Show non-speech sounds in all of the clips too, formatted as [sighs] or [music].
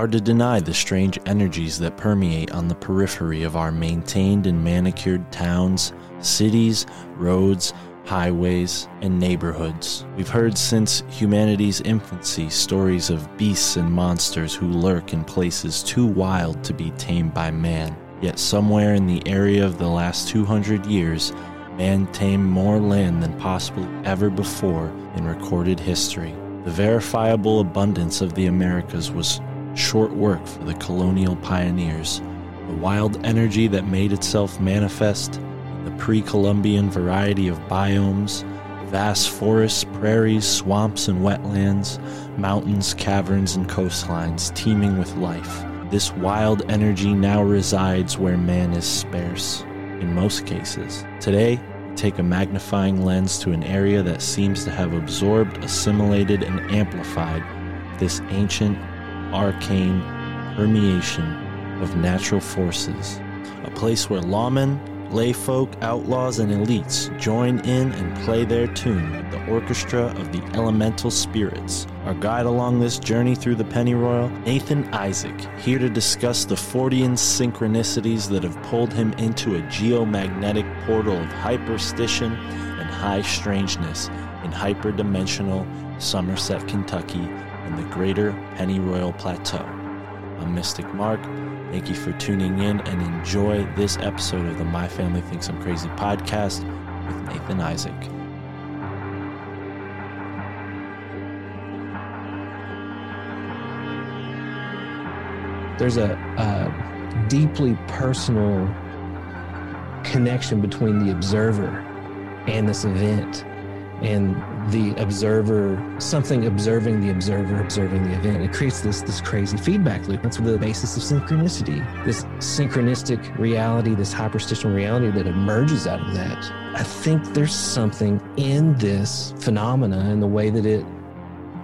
Hard to deny the strange energies that permeate on the periphery of our maintained and manicured towns, cities, roads, highways, and neighborhoods. We've heard since humanity's infancy stories of beasts and monsters who lurk in places too wild to be tamed by man. Yet, somewhere in the area of the last 200 years, man tamed more land than possibly ever before in recorded history. The verifiable abundance of the Americas was short work for the colonial pioneers. The wild energy that made itself manifest, the pre Columbian variety of biomes, vast forests, prairies, swamps, and wetlands, mountains, caverns, and coastlines teeming with life. This wild energy now resides where man is sparse, in most cases. Today, take a magnifying lens to an area that seems to have absorbed, assimilated, and amplified this ancient arcane permeation of natural forces. A place where lawmen, layfolk, outlaws, and elites join in and play their tune with the orchestra of the elemental spirits. Our guide along this journey through the pennyroyal, Nathan Isaac, here to discuss the Fortean synchronicities that have pulled him into a geomagnetic portal of hyperstition and high strangeness in hyperdimensional Somerset, Kentucky, and the greater Pennyroyal Plateau. I'm Mystic Mark. Thank you for tuning in and enjoy this episode of the My Family Thinks I'm Crazy podcast with Nathan Isaac. there's a, a deeply personal connection between the observer and this event and the observer something observing the observer observing the event it creates this this crazy feedback loop. That's the basis of synchronicity this synchronistic reality this hyperstitional reality that emerges out of that. I think there's something in this phenomena and the way that it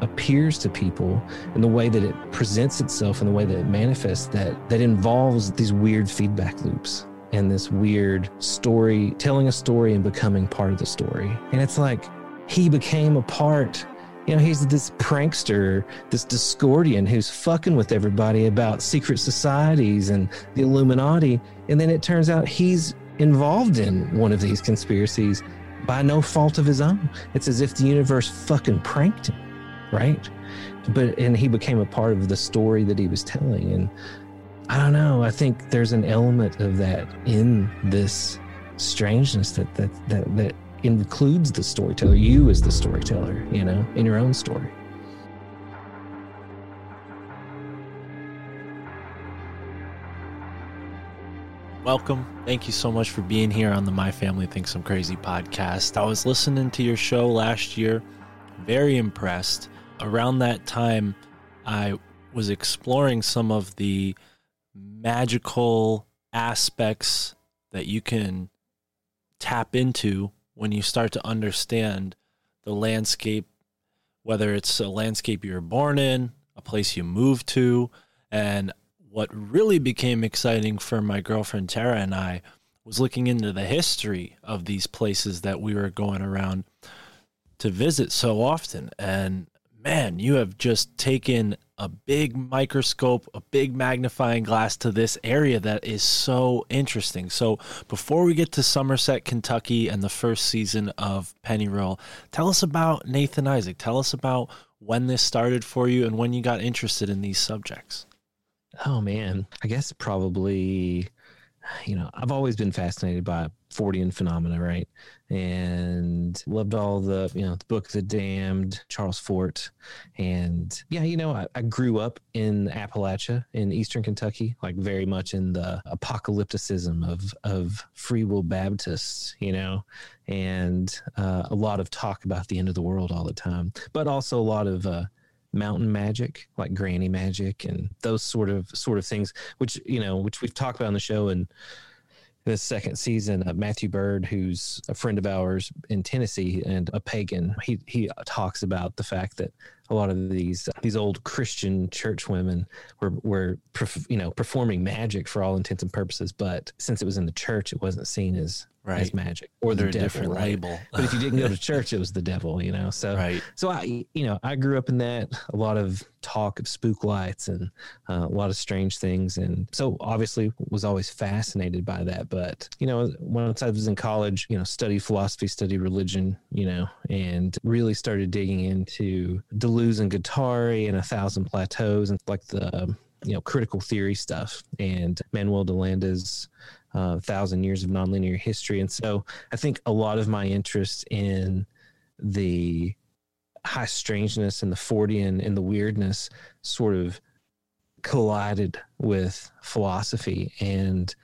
appears to people and the way that it presents itself and the way that it manifests that that involves these weird feedback loops and this weird story telling a story and becoming part of the story. And it's like he became a part. You know he's this prankster this discordian who's fucking with everybody about secret societies and the illuminati. And then it turns out he's involved in one of these conspiracies by no fault of his own. It's as if the universe fucking pranked him right? But and he became a part of the story that he was telling. And i don't know i think there's an element of that in this strangeness that that that, that includes the storyteller you as the storyteller you know in your own story Welcome. Thank you so much for being here on the My Family Thinks I'm Crazy podcast. I was listening to your show last year very impressed. Around that time, I was exploring some of the magical aspects that you can tap into when you start to understand the landscape, whether it's a landscape you were born in, a place you moved to. And what really became exciting for my girlfriend Tara and I was looking into the history of these places that we were going around to visit so often. And man, you have just taken a big microscope, a big magnifying glass to this area that is so interesting. So, before we get to Somerset, Kentucky, and the first season of Pennyroyal, tell us about Nathan Isaac. Tell us about when this started for you and when you got interested in these subjects. Oh man, I guess probably you know, I've always been fascinated by Fortean phenomena, right? And loved all the, you know, the Book the Damned, Charles Fort. And yeah, you know, I, I grew up in Appalachia in Eastern Kentucky, like very much in the apocalypticism of, of free will Baptists, you know, and uh, a lot of talk about the end of the world all the time, but also a lot of, uh, mountain magic like granny magic and those sort of sort of things which you know which we've talked about on the show and the second season uh, matthew bird who's a friend of ours in tennessee and a pagan he he talks about the fact that a lot of these these old christian church women were were you know performing magic for all intents and purposes but since it was in the church it wasn't seen as Right. as magic or They're the a different right? label. [laughs] but if you didn't go to [laughs] church it was the devil you know so Right. so I, you know, I grew up in that. A lot of talk of spook lights and uh, a lot of strange things, and so obviously was always fascinated by that. But you know, once I was in college, you know, studied philosophy, studied religion, you know, and really started digging into Deleuze and Guattari and A Thousand Plateaus and like the you know critical theory stuff and Manuel de Landa's uh, Thousand Years of Nonlinear History. And so I think a lot of my interest in the high strangeness and the Fortean and the weirdness sort of collided with philosophy and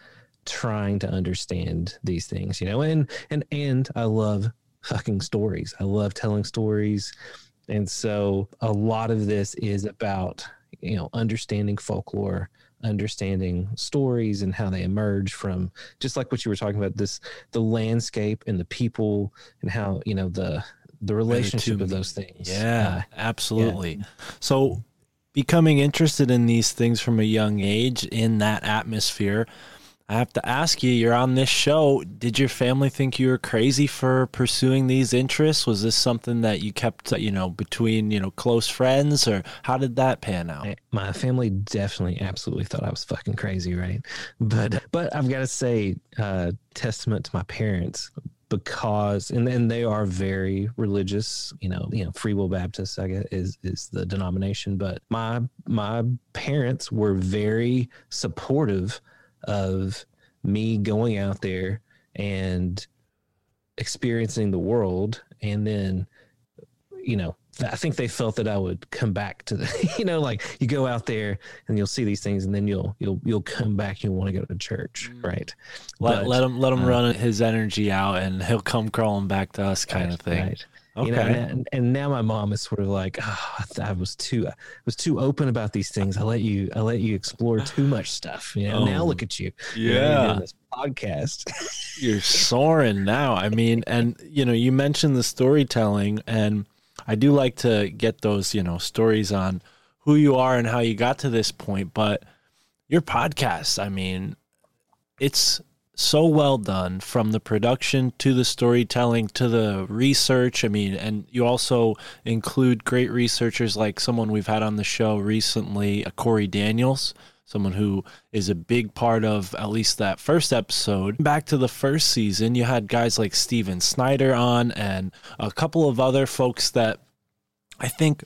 trying to understand these things, you know, and and and I love fucking stories. I love telling stories. And so a lot of this is about, you know, understanding folklore, understanding stories and how they emerge from just like what you were talking about this the landscape and the people and how, you know, the the relationship of those things. Yeah, Uh, absolutely. So, becoming interested in these things from a young age in that atmosphere, I have to ask you, you're on this show. Did your family think you were crazy for pursuing these interests? Was this something that you kept, you know, between, you know, close friends or how did that pan out? My family definitely absolutely thought I was fucking crazy, right? But but I've got to say, uh, testament to my parents because and and they are very religious. You know, you know, Free Will Baptist, I guess, is is the denomination. But my my parents were very supportive of me going out there and experiencing the world, and then you know I think they felt that I would come back to the, [laughs] you know, like you go out there and you'll see these things, and then you'll you'll you'll come back. You'll want to go to church, right? Let, But, let him let him uh, run his energy out and he'll come crawling back to us kind of thing. Right. Okay. You know, and, and now my mom is sort of like, oh, I, was too, I was too open about these things. I let you, I let you explore [sighs] too much stuff. You know, now Oh, look at you. You know, yeah. this podcast. [laughs] you're soaring now. I mean, and you know, you mentioned the storytelling, and I do like to get those, you know, stories on who you are and how you got to this point. But your podcast, I mean, it's so well done from the production to the storytelling to the research. I mean, and you also include great researchers like someone we've had on the show recently, uh, Corey Daniels, someone who is a big part of at least that first episode. Back to the first season, you had guys like Steven Snyder on and a couple of other folks that I think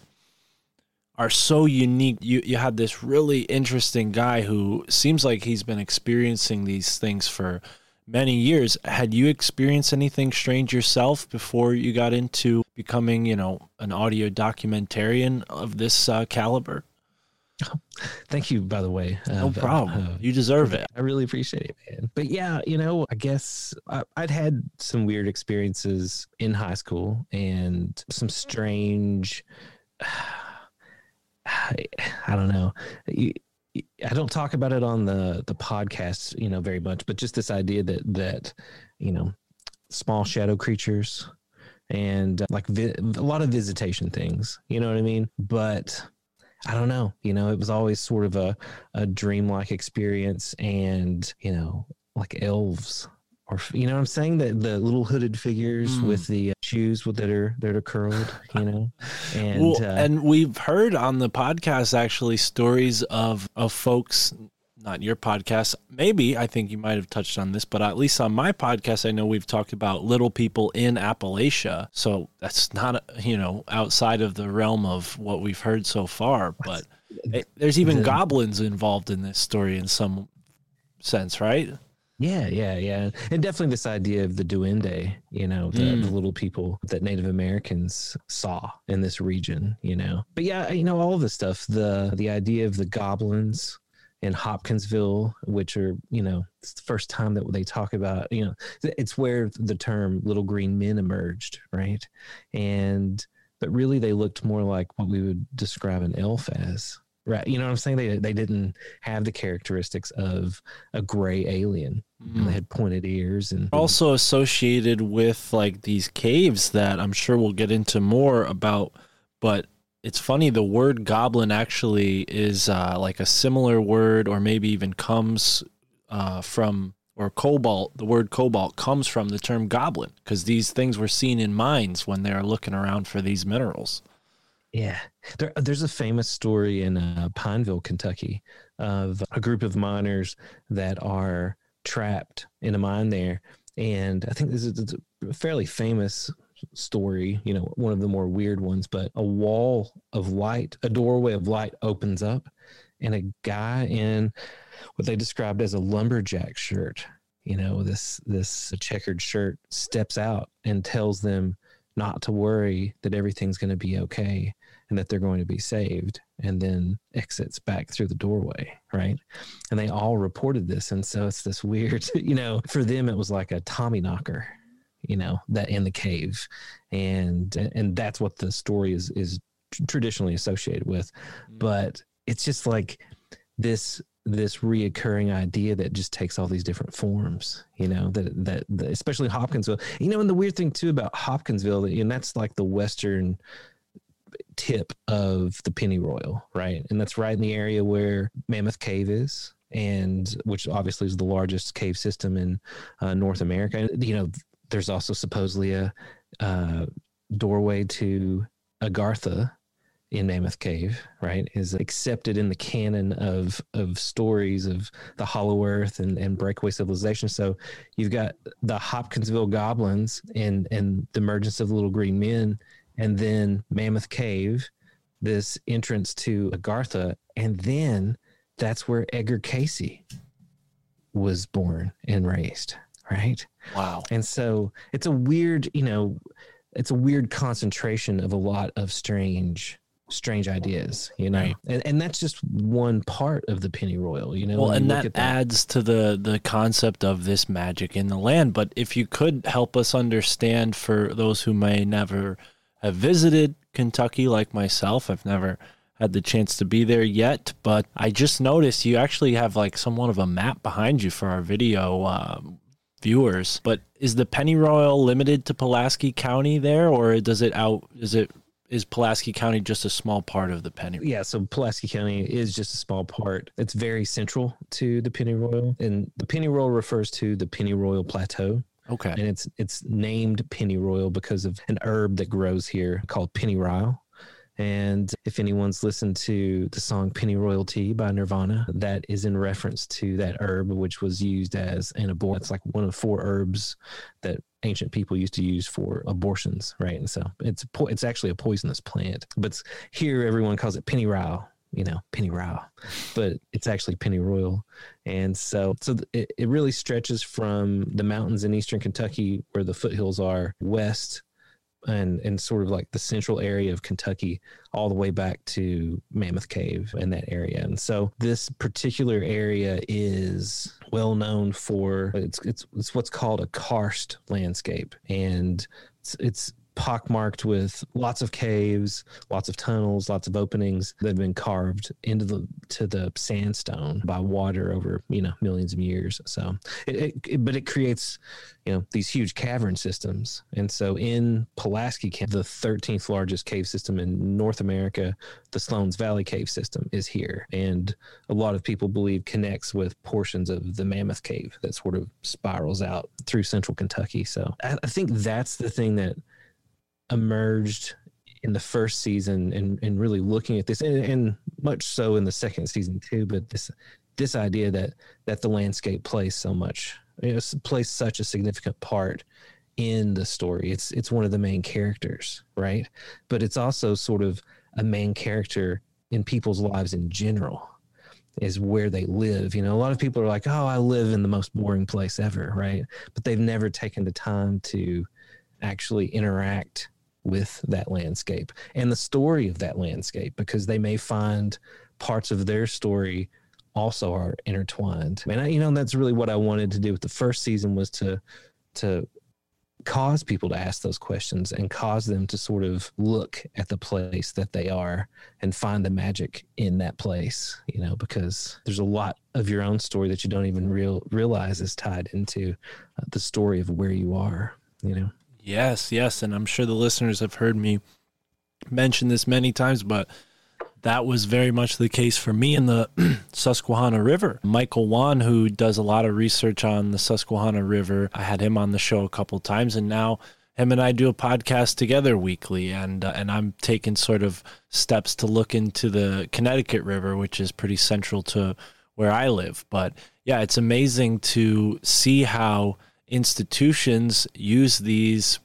are so unique. You you had this really interesting guy who seems like he's been experiencing these things for many years. Had you experienced anything strange yourself before you got into becoming, you know, an audio documentarian of this uh, caliber? [laughs] Thank you, by the way. No Uh, problem. uh, you deserve it. I really appreciate it, man. But yeah, you know, I guess I, I'd had some weird experiences in high school and some strange. [sighs] [sighs] I, don't know. I don't talk about it on the the podcast, you know, very much, but just this idea that that you know, small shadow creatures and uh, like vi- a lot of visitation things, you know what I mean? But I don't know, you know, it was always sort of a a dreamlike experience and, you know, like elves or you know what I'm saying that the little hooded figures Mm. with the uh, shoes that are that are curled, you know. [laughs] And well, uh, and we've heard on the podcast actually stories of of folks not your podcast maybe i think you might have touched on this but at least on my podcast i know we've talked about little people in appalachia so that's not you know outside of the realm of what we've heard so far but it- there's even The- goblins involved in this story in some sense right Yeah, yeah, yeah. And definitely this idea of the duende, you know, the, Mm. the little people that Native Americans saw in this region, you know. But yeah, you know, all of this stuff, the the idea of the goblins in Hopkinsville, which are, you know, it's the first time that they talk about, you know, it's where the term little green men emerged, right? And but really they looked more like what we would describe an elf as. Right. You know what I'm saying? They they didn't have the characteristics of a gray alien. And they had pointed ears and also associated with like these caves that I'm sure we'll get into more about. But it's funny, the word goblin actually is uh, like a similar word, or maybe even comes uh, from, or cobalt, the word cobalt comes from the term goblin, because these things were seen in mines when they are looking around for these minerals. Yeah, there, there's a famous story in uh, Pineville, Kentucky, of a group of miners that are trapped in a mine there, and I think this is a fairly famous story. You know, one of the more weird ones. But a wall of light, a doorway of light, opens up, and a guy in what they described as a lumberjack shirt, you know, this this checkered shirt, steps out and tells them not to worry that everything's going to be okay and that they're going to be saved and then exits back through the doorway right? And they all reported this and so it's this weird [laughs] you know for them it was like a tommy knocker you know that in the cave. And and that's what the story is is traditionally associated with. Mm. But it's just like this this reoccurring idea that just takes all these different forms, you know, that, that, that especially Hopkinsville, you know, and the weird thing too about Hopkinsville, and that's like the Western tip of the pennyroyal, right? And that's right in the area where Mammoth Cave is, and which obviously is the largest cave system in uh, North America. And, you know, there's also supposedly a uh, doorway to Agartha in Mammoth Cave, right, is accepted in the canon of of stories of the Hollow Earth and, and breakaway civilization. So you've got the Hopkinsville goblins and and the emergence of the little green men, and then Mammoth Cave, this entrance to Agartha, and then that's where Edgar Cayce was born and raised, right? Wow. And so it's a weird, you know, it's a weird concentration of a lot of strange strange ideas, you know. Right. And and that's just one part of the pennyroyal, you know. Well, and look that, adds to the the concept of this magic in the land. But if you could help us understand for those who may never have visited Kentucky, like myself, I've never had the chance to be there yet. But I just noticed you actually have like somewhat of a map behind you for our video um, viewers. But is the Pennyroyal limited to Pulaski County there, or does it out? Is it is Pulaski County just a small part of the Penny? yeah, so Pulaski County is just a small part. It's very central to the pennyroyal, and the pennyroyal refers to the pennyroyal plateau. Okay. and it's it's named pennyroyal because of an herb that grows here called pennyroyal. And if anyone's listened to the song Pennyroyal Tea by Nirvana, that is in reference to that herb, which was used as an abortion. It's like one of four herbs that ancient people used to use for abortions, right? And so it's po- it's actually a poisonous plant, but here everyone calls it pennyroyal, you know, pennyroyal, but it's actually penny royal And so, so it, it really stretches from the mountains in eastern Kentucky, where the foothills are, west and and sort of like the central area of Kentucky all the way back to Mammoth Cave and that area. And so this particular area is well known for it's it's, it's what's called a karst landscape and it's, it's pockmarked with lots of caves, lots of tunnels, lots of openings that have been carved into the to the sandstone by water over you know millions of years. So, it, it, it- but it creates you know these huge cavern systems, and so in Pulaski, the 13th largest cave system in North America, the Sloan's Valley Cave system is here, and a lot of people believe connects with portions of the Mammoth Cave that sort of spirals out through central Kentucky. So, I, I think that's the thing that emerged in the first season and, and really looking at this and, and much so in the second season too but this this idea that that the landscape plays so much you know, plays such a significant part in the story. It's it's one of the main characters right? But it's also sort of a main character in people's lives in general is where they live. You know a lot of people are like oh i live in the most boring place ever right? But they've never taken the time to actually interact with that landscape and the story of that landscape because they may find parts of their story also are intertwined. And I, you know that's really what i wanted to do with the first season was to to cause people to ask those questions and cause them to sort of look at the place that they are and find the magic in that place you know because there's a lot of your own story that you don't even real realize is tied into uh, the story of where you are you know Yes, yes, and I'm sure the listeners have heard me mention this many times, but that was very much the case for me in the [clears throat] Susquehanna River. Michael Wan, who does a lot of research on the Susquehanna River, I had him on the show a couple times, and now him and I do a podcast together weekly, and uh, and I'm taking sort of steps to look into the Connecticut River, which is pretty central to where I live. But yeah, it's amazing to see how institutions use these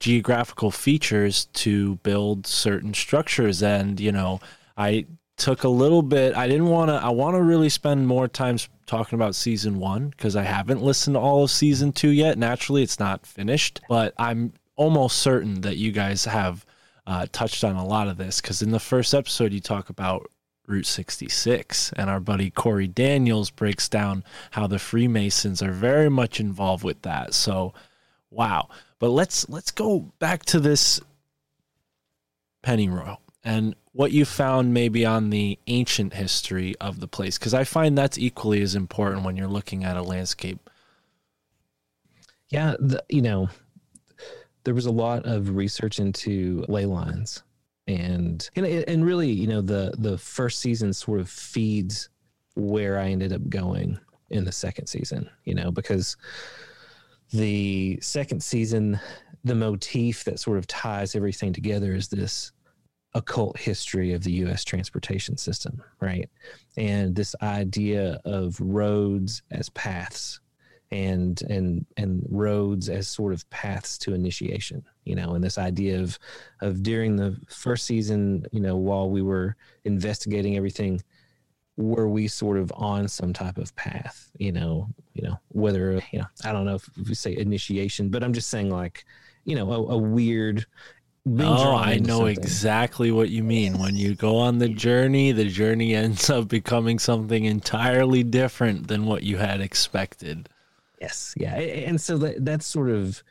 geographical features to build certain structures. And you know i took a little bit i didn't want to i want to really spend more time talking about season one because i haven't listened to all of season two yet. Naturally it's not finished but i'm almost certain that you guys have uh, touched on a lot of this because in the first episode you talk about Route 66. And our buddy Corey Daniels breaks down how the Freemasons are very much involved with that. So, wow. But let's let's go back to this Pennyroyal and what you found maybe on the ancient history of the place because I find that's equally as important when you're looking at a landscape. Yeah, the, you know, there was a lot of research into ley lines, and and and really, you know, the the first season sort of feeds where I ended up going in the second season. You know, because the second season, the motif that sort of ties everything together is this occult history of the U.S. transportation system, right? And this idea of roads as paths and and and roads as sort of paths to initiation you know and this idea of of during the first season you know while we were investigating everything were we sort of on some type of path you know you know whether you know i don't know if we say initiation but i'm just saying like you know a, a weird Oh, I know something. exactly what you mean. When you go on the journey, the journey ends up becoming something entirely different than what you had expected. Yes, yeah, and so that that's sort of,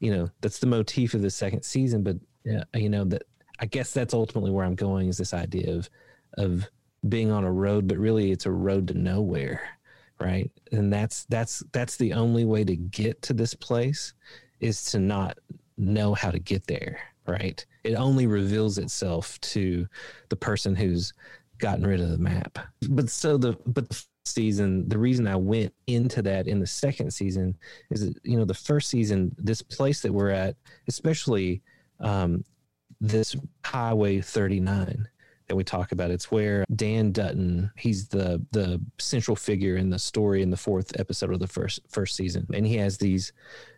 you know, that's the motif of the second season. But uh, you know that I guess that's ultimately where I'm going is this idea of of being on a road, but really it's a road to nowhere, right? And that's that's that's the only way to get to this place is to not know how to get there, right? It only reveals itself to the person who's gotten rid of the map. But so the but the season, the reason I went into that in the second season is that, you know the first season, this place that we're at, especially um, this Highway 39 that we talk about. It's where Dan Dutton, he's the the central figure in the story in the fourth episode of the first first season, and he has these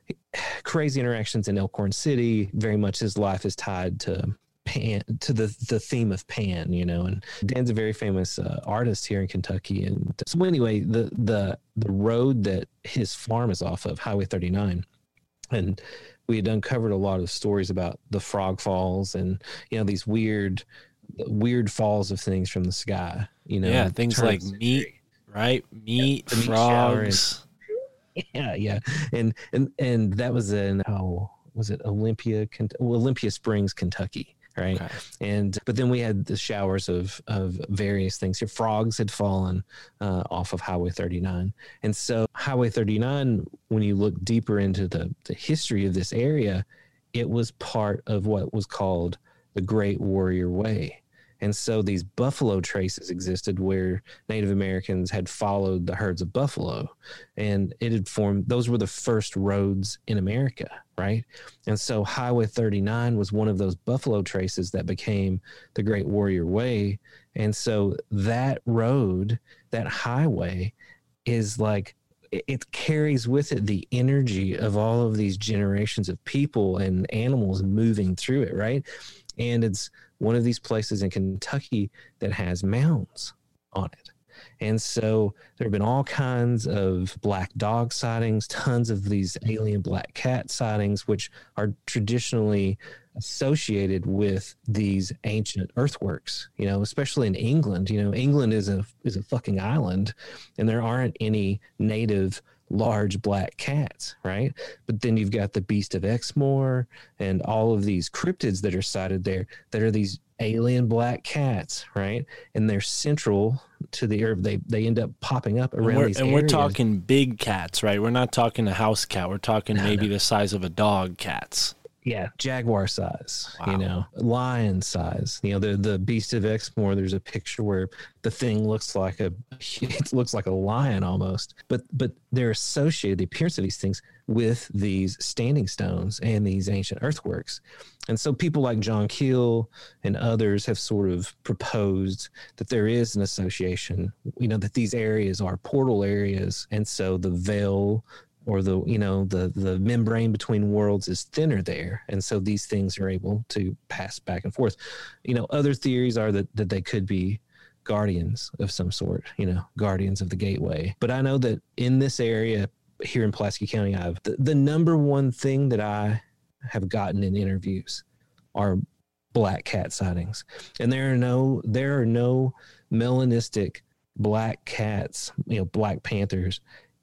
[sighs] crazy interactions in Elkhorn City. Very much his life is tied to Pan to the the theme of Pan, you know. And Dan's a very famous uh, artist here in Kentucky. And so anyway, the the the road that his farm is off of, Highway 39, and we had uncovered a lot of stories about the frog falls and you know these weird weird falls of things from the sky you know yeah, things like meat, right? Meat, meat frogs. yeah yeah and and and that was in oh was it olympia olympia springs kentucky right? Okay. and but then we had the showers of of various things. Your frogs had fallen uh, off of highway 39 and so highway 39 when you look deeper into the the history of this area it was part of what was called the great warrior way and so these buffalo traces existed where native americans had followed the herds of buffalo. And it had formed those were the first roads in america right? And so highway 39 was one of those buffalo traces that became the great warrior way. And so that road that highway is like it- carries with it the energy of all of these generations of people and animals moving through it right? And it's one of these places in kentucky that has mounds on it and so there have been all kinds of black dog sightings, tons of these alien black cat sightings, which are traditionally associated with these ancient earthworks. You know, especially in England. You know, England is a is a fucking island, and there aren't any native large black cats, right? But then you've got the Beast of Exmoor and all of these cryptids that are sighted there that are these alien black cats, right? And they're central to the earth. They they end up popping up around we're, these and we're talking big cats, right? We're not talking a house cat. We're talking maybe the size of a dog cats. Yeah, jaguar size, Wow. you know, lion size. You know, the the Beast of Exmoor. There's a picture where the thing looks like a [laughs] it looks like a lion almost, but but they're associated the appearance of these things with these standing stones and these ancient earthworks. And so people like John Keel and others have sort of proposed that there is an association, you know, that these areas are portal areas. And so the veil or the, you know, the the membrane between worlds is thinner there. And so these things are able to pass back and forth. You know, other theories are that, that they could be guardians of some sort, you know, guardians of the gateway. But I know that in this area here in Pulaski County, I've the, the number one thing that I have gotten in interviews are black cat sightings. And there are no there are no melanistic black cats, you know, black panthers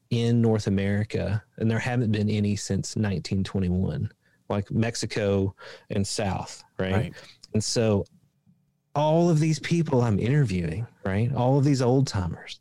in North America, and there haven't been any since 1921, like Mexico and South, right? Right. And so all of these people I'm interviewing, right? All of these old timers,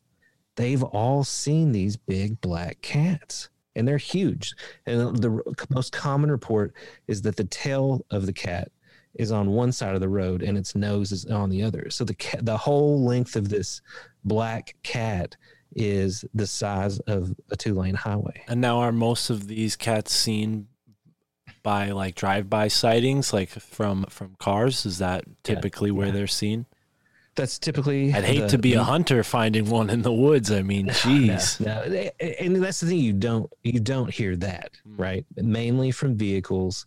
they've all seen these big black cats and they're huge. And the most common report is that the tail of the cat is on one side of the road and its nose is on the other. So the cat, the whole length of this black cat is the size of a two lane highway. And now are most of these cats seen by like drive-by sightings, like from from cars? Is that typically where yeah. they're seen? That's typically. I'd hate the- to be the- a hunter finding one in the woods. I mean, [laughs] jeez. No, no, and that's the thing you don't you don't hear that Hmm. right mainly from vehicles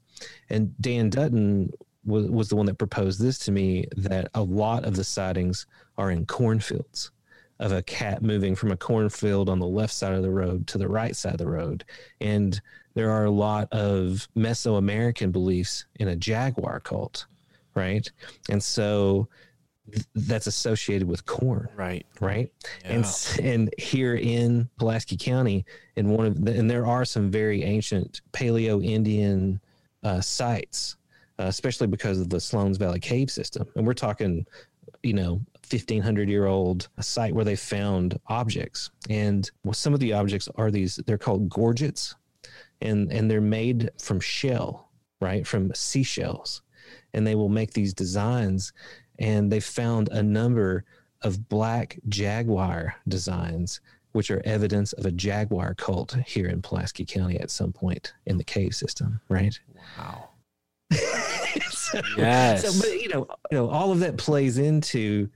and dan dutton was, was the one that proposed this to me that a lot of the sightings are in cornfields of a cat moving from a cornfield on the left side of the road to the right side of the road and there are a lot of mesoamerican beliefs in a jaguar cult right and so th- that's associated with corn Right. right? Yeah. And and here in Pulaski County, in one of the, and there are some very ancient Paleo Indian uh, sites, uh, especially because of the Sloan's Valley cave system, and we're talking, you know. 1500 year old site where they found objects and well, some of the objects are these they're called gorgets and and they're made from shell right from seashells and they will make these designs and they found a number of black jaguar designs, which are evidence of a jaguar cult here in Pulaski County at some point in the cave system, right? Wow. [laughs] so, Yes. so, but you know, you know, all of that plays into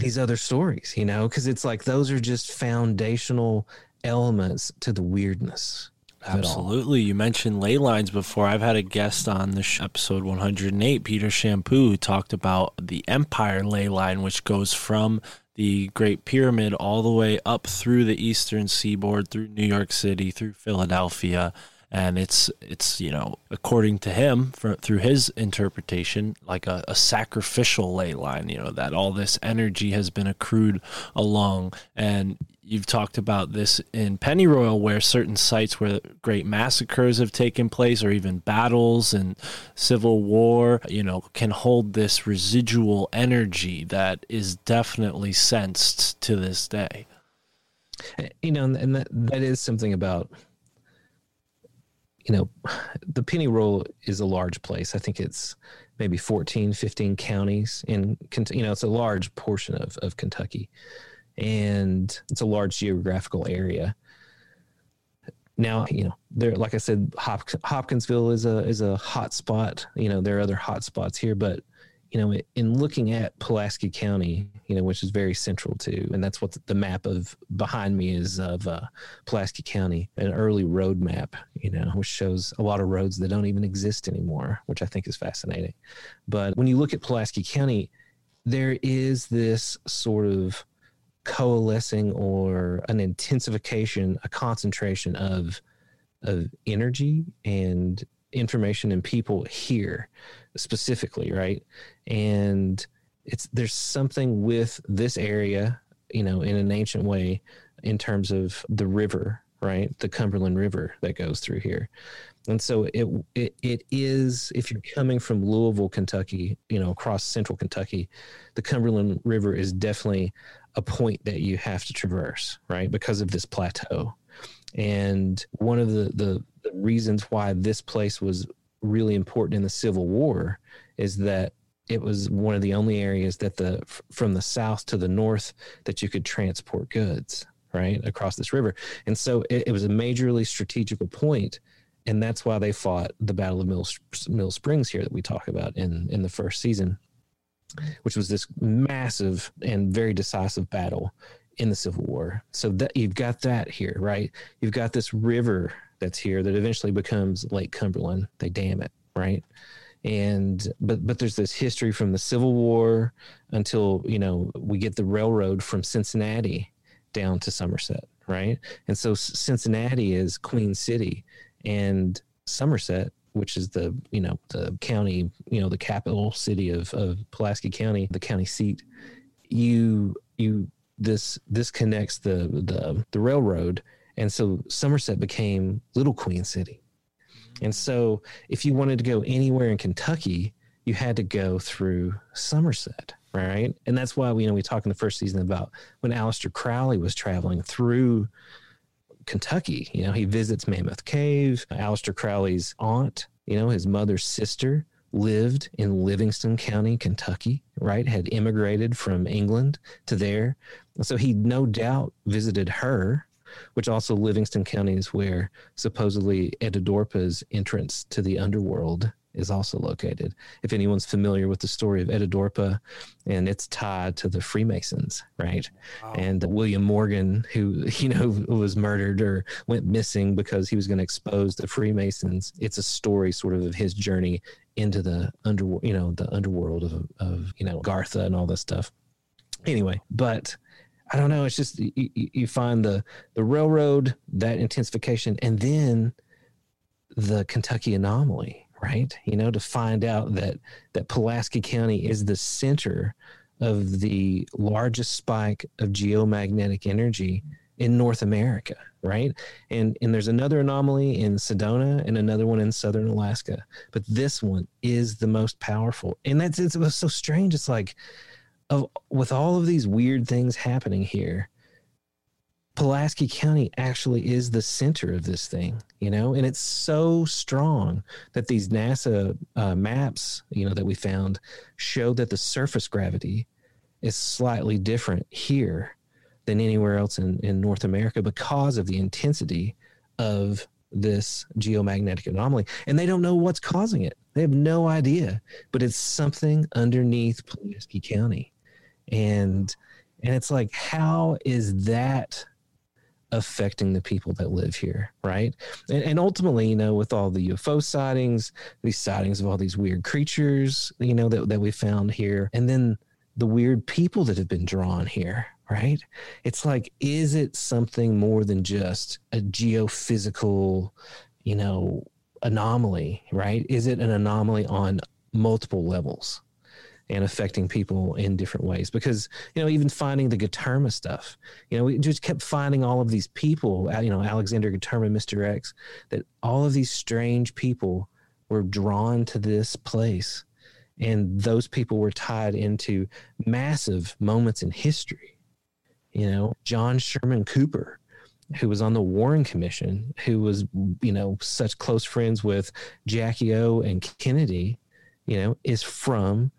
these other stories, you know, because it's like those are just foundational elements to the weirdness. Absolutely. You mentioned ley lines before. I've had a guest on the sh- episode 108, Peter Champoux, who talked about the Empire ley line, which goes from the Great Pyramid all the way up through the eastern seaboard, through New York City, through Philadelphia, and it's it's you know according to him for, through his interpretation like a, a sacrificial ley line you know that all this energy has been accrued along. And you've talked about this in Pennyroyal where certain sites where great massacres have taken place or even battles and civil war you know can hold this residual energy that is definitely sensed to this day. You know and that, that is something about you know, the penny roll is a large place. I think it's maybe 14, 15 counties in, you know, it's a large portion of, of Kentucky and it's a large geographical area. Now, you know, there, like I said, Hop, Hopkinsville is a, is a hot spot. You know, there are other hot spots here, but you know, in looking at Pulaski County, you know, which is very central to, and that's what the map of behind me is of uh, Pulaski County, an early road map, you know, which shows a lot of roads that don't even exist anymore, which I think is fascinating. But when you look at Pulaski County, there is this sort of coalescing or an intensification, a concentration of of energy and information and people here specifically, right? And it's there's something with this area, you know, in an ancient way in terms of the river, right? The Cumberland River that goes through here. And so it, it it is if you're coming from Louisville, Kentucky, you know, across central Kentucky, the Cumberland River is definitely a point that you have to traverse, right? Because of this plateau. And one of the, the, the reasons why this place was really important in the Civil War is that it was one of the only areas that the from the south to the north that you could transport goods right across this river. And so it, it was a majorly strategical point and that's why they fought the battle of mill, mill springs here that we talk about in in the first season which was this massive and very decisive battle in the civil war so that you've got that here right you've got this river that's here that eventually becomes Lake Cumberland. They dam it, right? And but but there's this history from the Civil War until you know we get the railroad from Cincinnati down to Somerset, right? And so Cincinnati is Queen City, and Somerset, which is the you know the county, you know the capital city of of Pulaski County, the county seat. You you this this connects the the the railroad and so Somerset became Little Queen City. And so if you wanted to go anywhere in Kentucky, you had to go through Somerset, right? And that's why we you know we talked in the first season about when Aleister Crowley was traveling through Kentucky. You know, he visits Mammoth Cave. Aleister Crowley's aunt, you know, his mother's sister lived in Livingston County, Kentucky, right? Had immigrated from England to there. So he no doubt visited her which also Livingston County is where supposedly Etidorpa's entrance to the underworld is also located. If anyone's familiar with the story of Etidorpa, and it's tied to the Freemasons, right? Wow. And William Morgan, who [laughs] you know was murdered or went missing because he was going to expose the Freemasons. It's a story, sort of, of his journey into the underworld, you know, the underworld of, of you know Gartha and all this stuff. Anyway, but I don't know. It's just you, you find the the railroad that intensification, and then the Kentucky anomaly, right? You know, to find out that that Pulaski County is the center of the largest spike of geomagnetic energy in North America, right? And and there's another anomaly in Sedona and another one in southern Alaska, but this one is the most powerful. And that's it's, it was so strange. It's like of with all of these weird things happening here, Pulaski County actually is the center of this thing, you know, and it's so strong that these NASA uh, maps, you know, that we found show that the surface gravity is slightly different here than anywhere else in, in North America because of the intensity of this geomagnetic anomaly. And they don't know what's causing it. They have no idea, but it's something underneath Pulaski County and and it's like how is that affecting the people that live here right and, and ultimately you know with all the ufo sightings these sightings of all these weird creatures you know that, that we found here and then the weird people that have been drawn here right it's like is it something more than just a geophysical you know, anomaly, right? Is it an anomaly on multiple levels and affecting people in different ways? Because, you know, even finding the Gaterma stuff, you know, we just kept finding all of these people, uh, you know, Alexander Gaterma, Mr. X, that all of these strange people were drawn to this place. And those people were tied into massive moments in history. You know, John Sherman Cooper, who was on the Warren Commission, who was, you know, such close friends with Jackie O and Kennedy, you know, is from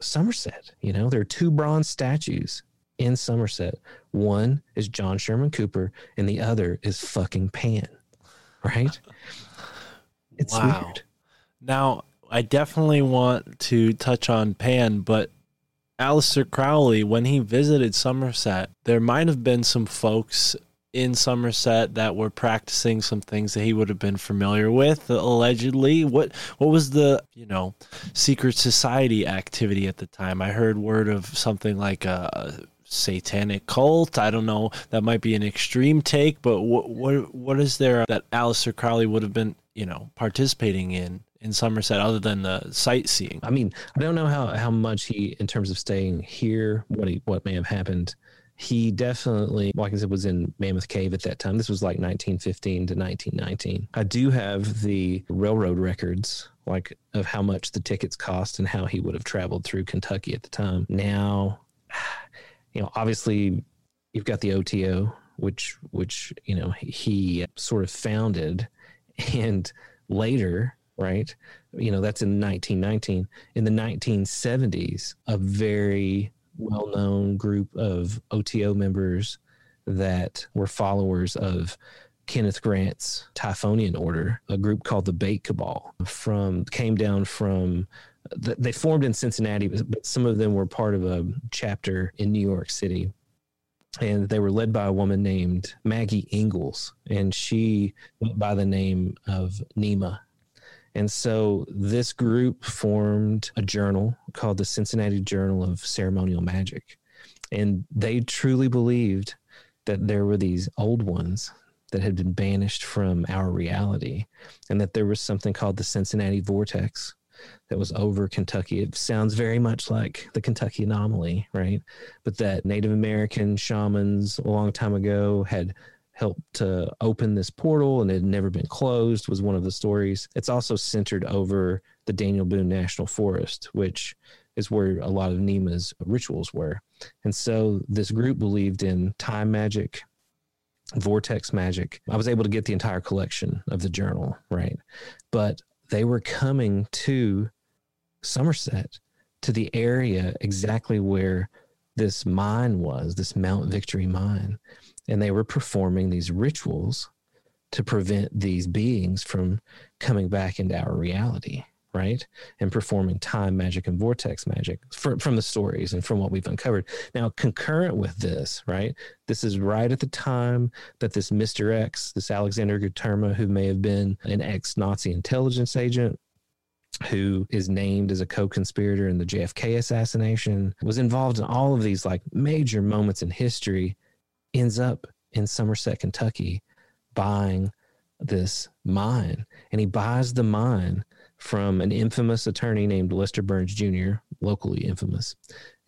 Somerset. You know, there are two bronze statues in Somerset. One is John Sherman Cooper, and the other is fucking Pan. Right? It's Wow. weird. Now, I definitely want to touch on Pan, but Aleister Crowley, when he visited Somerset, there might have been some folks in Somerset that were practicing some things that he would have been familiar with, allegedly. What what was the, you know, secret society activity at the time? I heard word of something like a satanic cult. I don't know. That might be an extreme take, but what what what is there that Aleister Crowley would have been, you know, participating in in Somerset other than the sightseeing? I mean, I don't know how how much he, in terms of staying here, what he what may have happened. He definitely, like I said, was in Mammoth Cave at that time. This was like 1915 to 1919. I do have the railroad records, like of how much the tickets cost and how he would have traveled through Kentucky at the time. Now, [sighs] you know, obviously, you've got the OTO, which which you know he sort of founded, and later, right? You know, that's in 1919. In the 1970s, a very well known group of OTO members that were followers of Kenneth Grant's Typhonian Order, a group called the Bate Cabal, from came down from. They formed in Cincinnati, but some of them were part of a chapter in New York City, and they were led by a woman named Maggie Ingalls, and she went by the name of Nema. And so this group formed a journal called the Cincinnati Journal of Ceremonial Magic. And they truly believed that there were these old ones that had been banished from our reality and that there was something called the Cincinnati Vortex that was over Kentucky. It sounds very much like the Kentucky anomaly, right? But that Native American shamans a long time ago had helped to open this portal and it had never been closed was one of the stories. It's also centered over the Daniel Boone National Forest, which is where a lot of Nema's rituals were. And so this group believed in time magic, vortex magic. I was able to get the entire collection of the journal, right? But they were coming to Somerset, to the area exactly where this mine was, this Mount Victory mine. And they were performing these rituals to prevent these beings from coming back into our reality, right? And performing time magic and vortex magic fr- from the stories and from what we've uncovered. Now, concurrent with this, right? This is right at the time that this Mr. X, this Alexander Guterma, who may have been an ex Nazi intelligence agent, who is named as a co-conspirator in the JFK assassination, was involved in all of these like major moments in history, ends up in Somerset, Kentucky, buying this mine. And he buys the mine from an infamous attorney named Lester Burns Jr., locally infamous,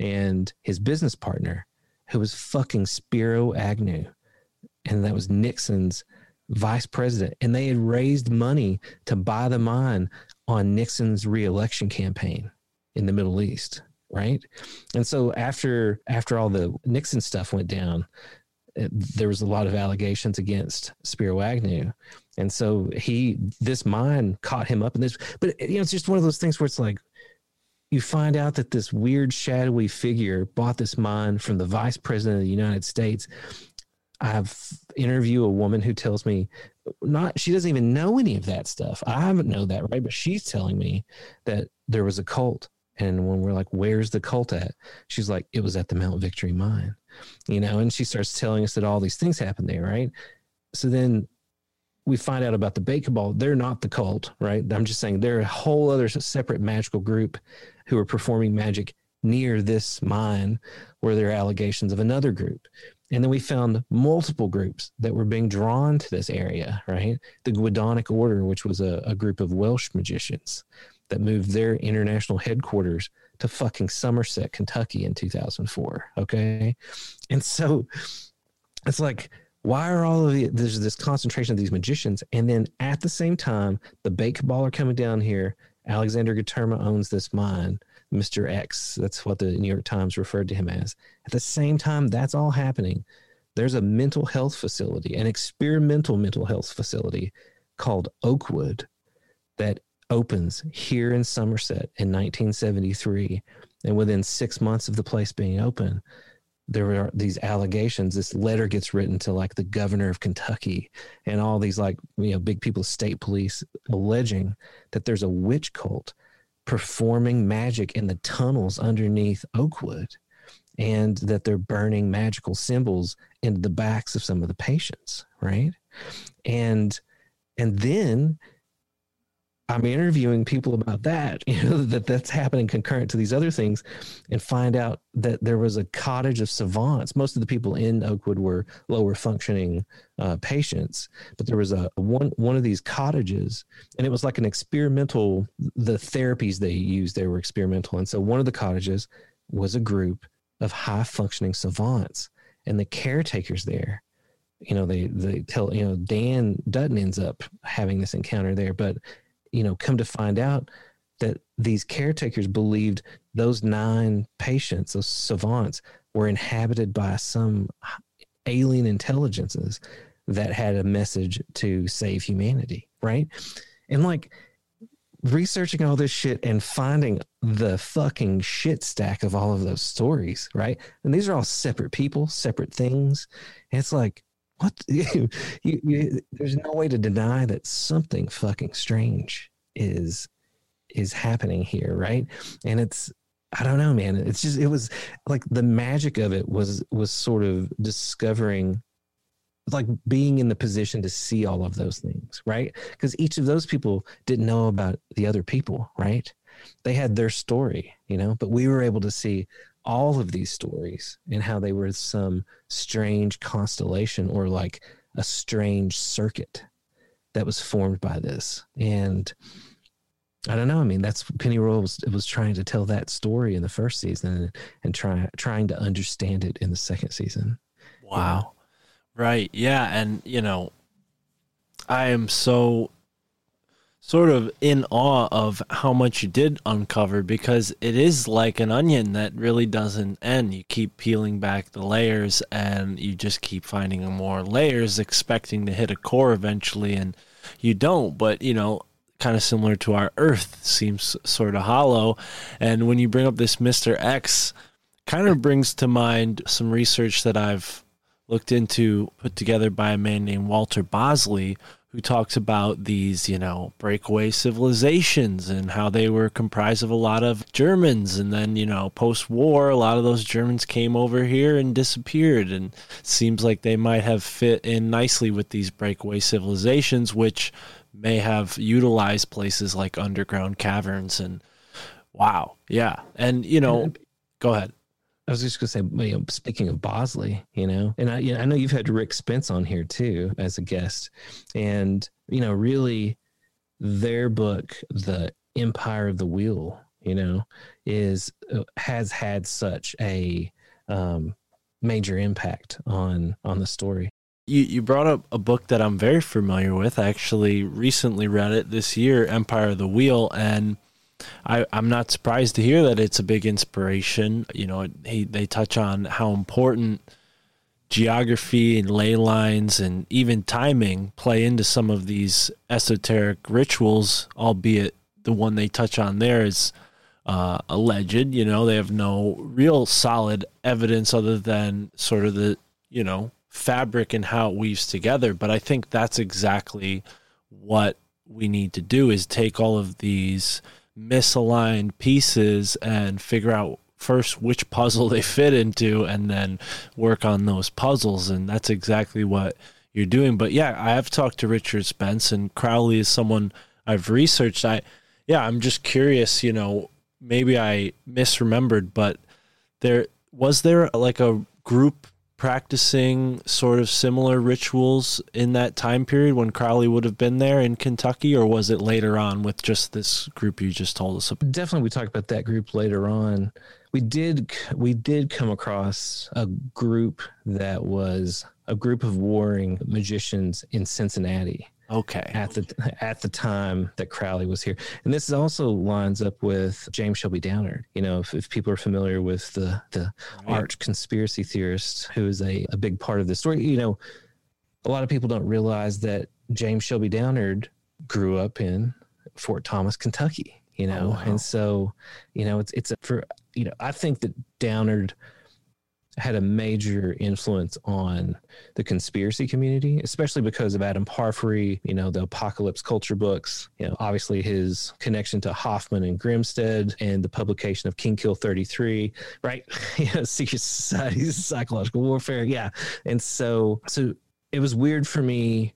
and his business partner, who was fucking Spiro Agnew. And that was Nixon's vice president. And they had raised money to buy the mine on Nixon's reelection campaign in the Middle East, right? And so after after all the Nixon stuff went down, there was a lot of allegations against Spiro Agnew, and so he this mine caught him up in this. But you know, it's just one of those things where it's like you find out that this weird shadowy figure bought this mine from the vice president of the United States. I've interviewed a woman who tells me not she doesn't even know any of that stuff. I haven't know that, right? But she's telling me that there was a cult. And when we're like, where's the cult at? She's like, it was at the Mount Victory mine. You know, and she starts telling us that all these things happen there, right? So then we find out about the Cabal. They're not the cult, right? I'm just saying they're a whole other separate magical group who are performing magic near this mine where there are allegations of another group. And then we found multiple groups that were being drawn to this area, right? The Gwyddonic Order, which was a, a group of Welsh magicians that moved their international headquarters to fucking Somerset, Kentucky in 2004. Okay. And so it's like, why are all of the, there's this concentration of these magicians? And then at the same time, the Cabal are coming down here. Alexander Guterma owns this mine, Mr. X. That's what the New York Times referred to him as. At the same time, that's all happening. There's a mental health facility, an experimental mental health facility called Oakwood that opens here in Somerset in 1973. And within six months of the place being open, there are these allegations. This letter gets written to like the governor of Kentucky and all these like, you know, big people, state police alleging that there's a witch cult performing magic in the tunnels underneath Oakwood and that they're burning magical symbols into the backs of some of the patients, right? And and then I'm interviewing people about that, [laughs] you know, that that's happening concurrent to these other things, and find out that there was a cottage of savants. Most of the people in Oakwood were lower functioning uh, patients, but there was a one one of these cottages, and it was like an experimental. The therapies they used they were experimental, and so one of the cottages was a group of high functioning savants, and the caretakers there you know they they tell you know dan dutton ends up having this encounter there but you know come to find out that these caretakers believed those nine patients those savants were inhabited by some alien intelligences that had a message to save humanity right? And like researching all this shit and finding the fucking shit stack of all of those stories right? And these are all separate people separate things. And it's like what [laughs] you, you, there's no way to deny that something fucking strange is is happening here right? And it's i don't know man. It's just it was like the magic of it was was sort of discovering like being in the position to see all of those things right? Because each of those people didn't know about the other people right? They had their story you know but we were able to see all of these stories and how they were some strange constellation or like a strange circuit that was formed by this. And I don't know. I mean, that's Pennyroyal was was trying to tell that story in the first season and, and try, trying to understand it in the second season. Wow. Right. Yeah. And, you know, I am so sort of in awe of how much you did uncover because it is like an onion that really doesn't end. You keep peeling back the layers and you just keep finding more layers, expecting to hit a core eventually, and you don't. But, you know, kind of similar to our Earth, seems sort of hollow. And when you bring up this Mr. X, kind of brings to mind some research that I've looked into, put together by a man named Walter Bosley, who talks about these, you know, breakaway civilizations and how they were comprised of a lot of Germans. And then, you know, post war, a lot of those Germans came over here and disappeared. And seems like they might have fit in nicely with these breakaway civilizations, which may have utilized places like underground caverns. And wow. Yeah. And, you know, go ahead. I was just going to say, you know, speaking of Bosley, you know, and I, you know, I know you've had Rick Spence on here too as a guest, and you know, really, their book, The Empire of the Wheel, you know, is uh, has had such a um, major impact on on the story. You you brought up a book that I'm very familiar with. I actually recently read it this year, Empire of the Wheel, and I, I'm not surprised to hear that it's a big inspiration. You know, he, they touch on how important geography and ley lines and even timing play into some of these esoteric rituals, albeit the one they touch on there is uh, alleged. You know, they have no real solid evidence other than sort of the, you know, fabric and how it weaves together. But I think that's exactly what we need to do is take all of these misaligned pieces and figure out first which puzzle [laughs] they fit into and then work on those puzzles. And that's exactly what you're doing. But yeah i have talked to richard spence and crowley is someone i've researched. I yeah i'm just curious you know maybe i misremembered but there was there like a group practicing sort of similar rituals in that time period when Crowley would have been there in Kentucky, or was it later on with just this group you just told us about? definitely we talked about that group later on we did we did come across a group that was a group of warring magicians in cincinnati Okay. at the at the time that crowley was here and this also lines up with james shelby downard you know if, if people are familiar with the the arch conspiracy theorist who is a, a big part of this story you know a lot of people don't realize that james shelby downard grew up in fort thomas kentucky you oh, know Oh, wow. and so you know it's it's a, for you know i think that downard had a major influence on the conspiracy community especially because of adam parfrey you know the apocalypse culture books you know obviously his connection to hoffman and grimstad and the publication of king kill 33 right? [laughs] You know secret societies psychological warfare yeah. And so so it was weird for me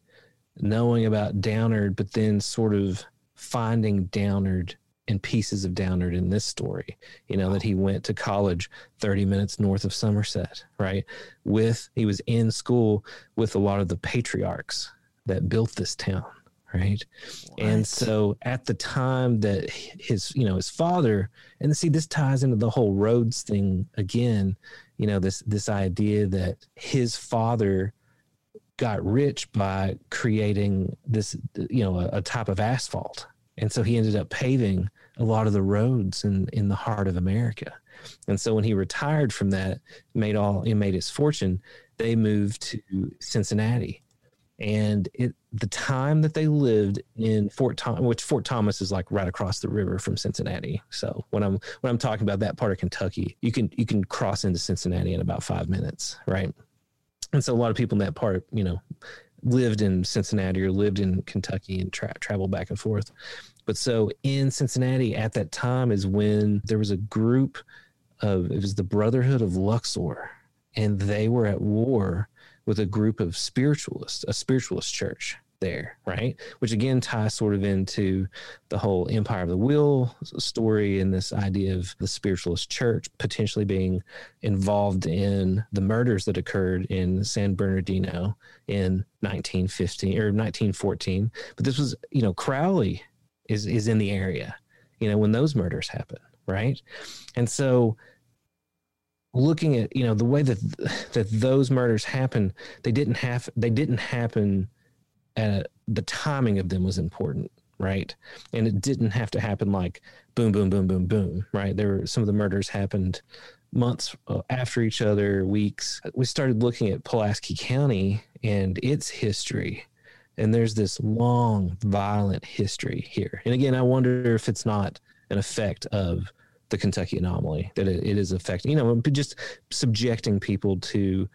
knowing about downard but then sort of finding downard and pieces of downard in this story you know that he went to college 30 minutes north of somerset right? With he was in school with a lot of the patriarchs that built this town right? And so at the time that his you know his father and see this ties into the whole roads thing again you know this this idea that his father got rich by creating this you know a, a type of asphalt and so he ended up paving a lot of the roads in in the heart of america and so when he retired from that made all he made his fortune they moved to cincinnati and it the time that they lived in Fort Thomas, which Fort Thomas is like right across the river from Cincinnati. So when I'm when I'm talking about that part of Kentucky, you can you can cross into Cincinnati in about five minutes, right? And so a lot of people in that part, you know, lived in Cincinnati or lived in Kentucky and tra- traveled back and forth. But so in Cincinnati at that time is when there was a group of it was the Brotherhood of Luxor, and they were at war with a group of spiritualists, a spiritualist church there, right? Which again ties sort of into the whole Empire of the Wheel story and this idea of the spiritualist church potentially being involved in the murders that occurred in San Bernardino in 1915 or 1914. But this was, you know, Crowley is is in the area, you know, when those murders happen, right? And so looking at you know the way that that those murders happen they didn't have they didn't happen at the timing of them was important right? And it didn't have to happen like boom boom boom boom boom right? There were some of the murders happened months uh, after each other weeks. We started looking at pulaski county and its history and there's this long violent history here and again i wonder if it's not an effect of the Kentucky anomaly that it, it is affecting, you know, just subjecting people to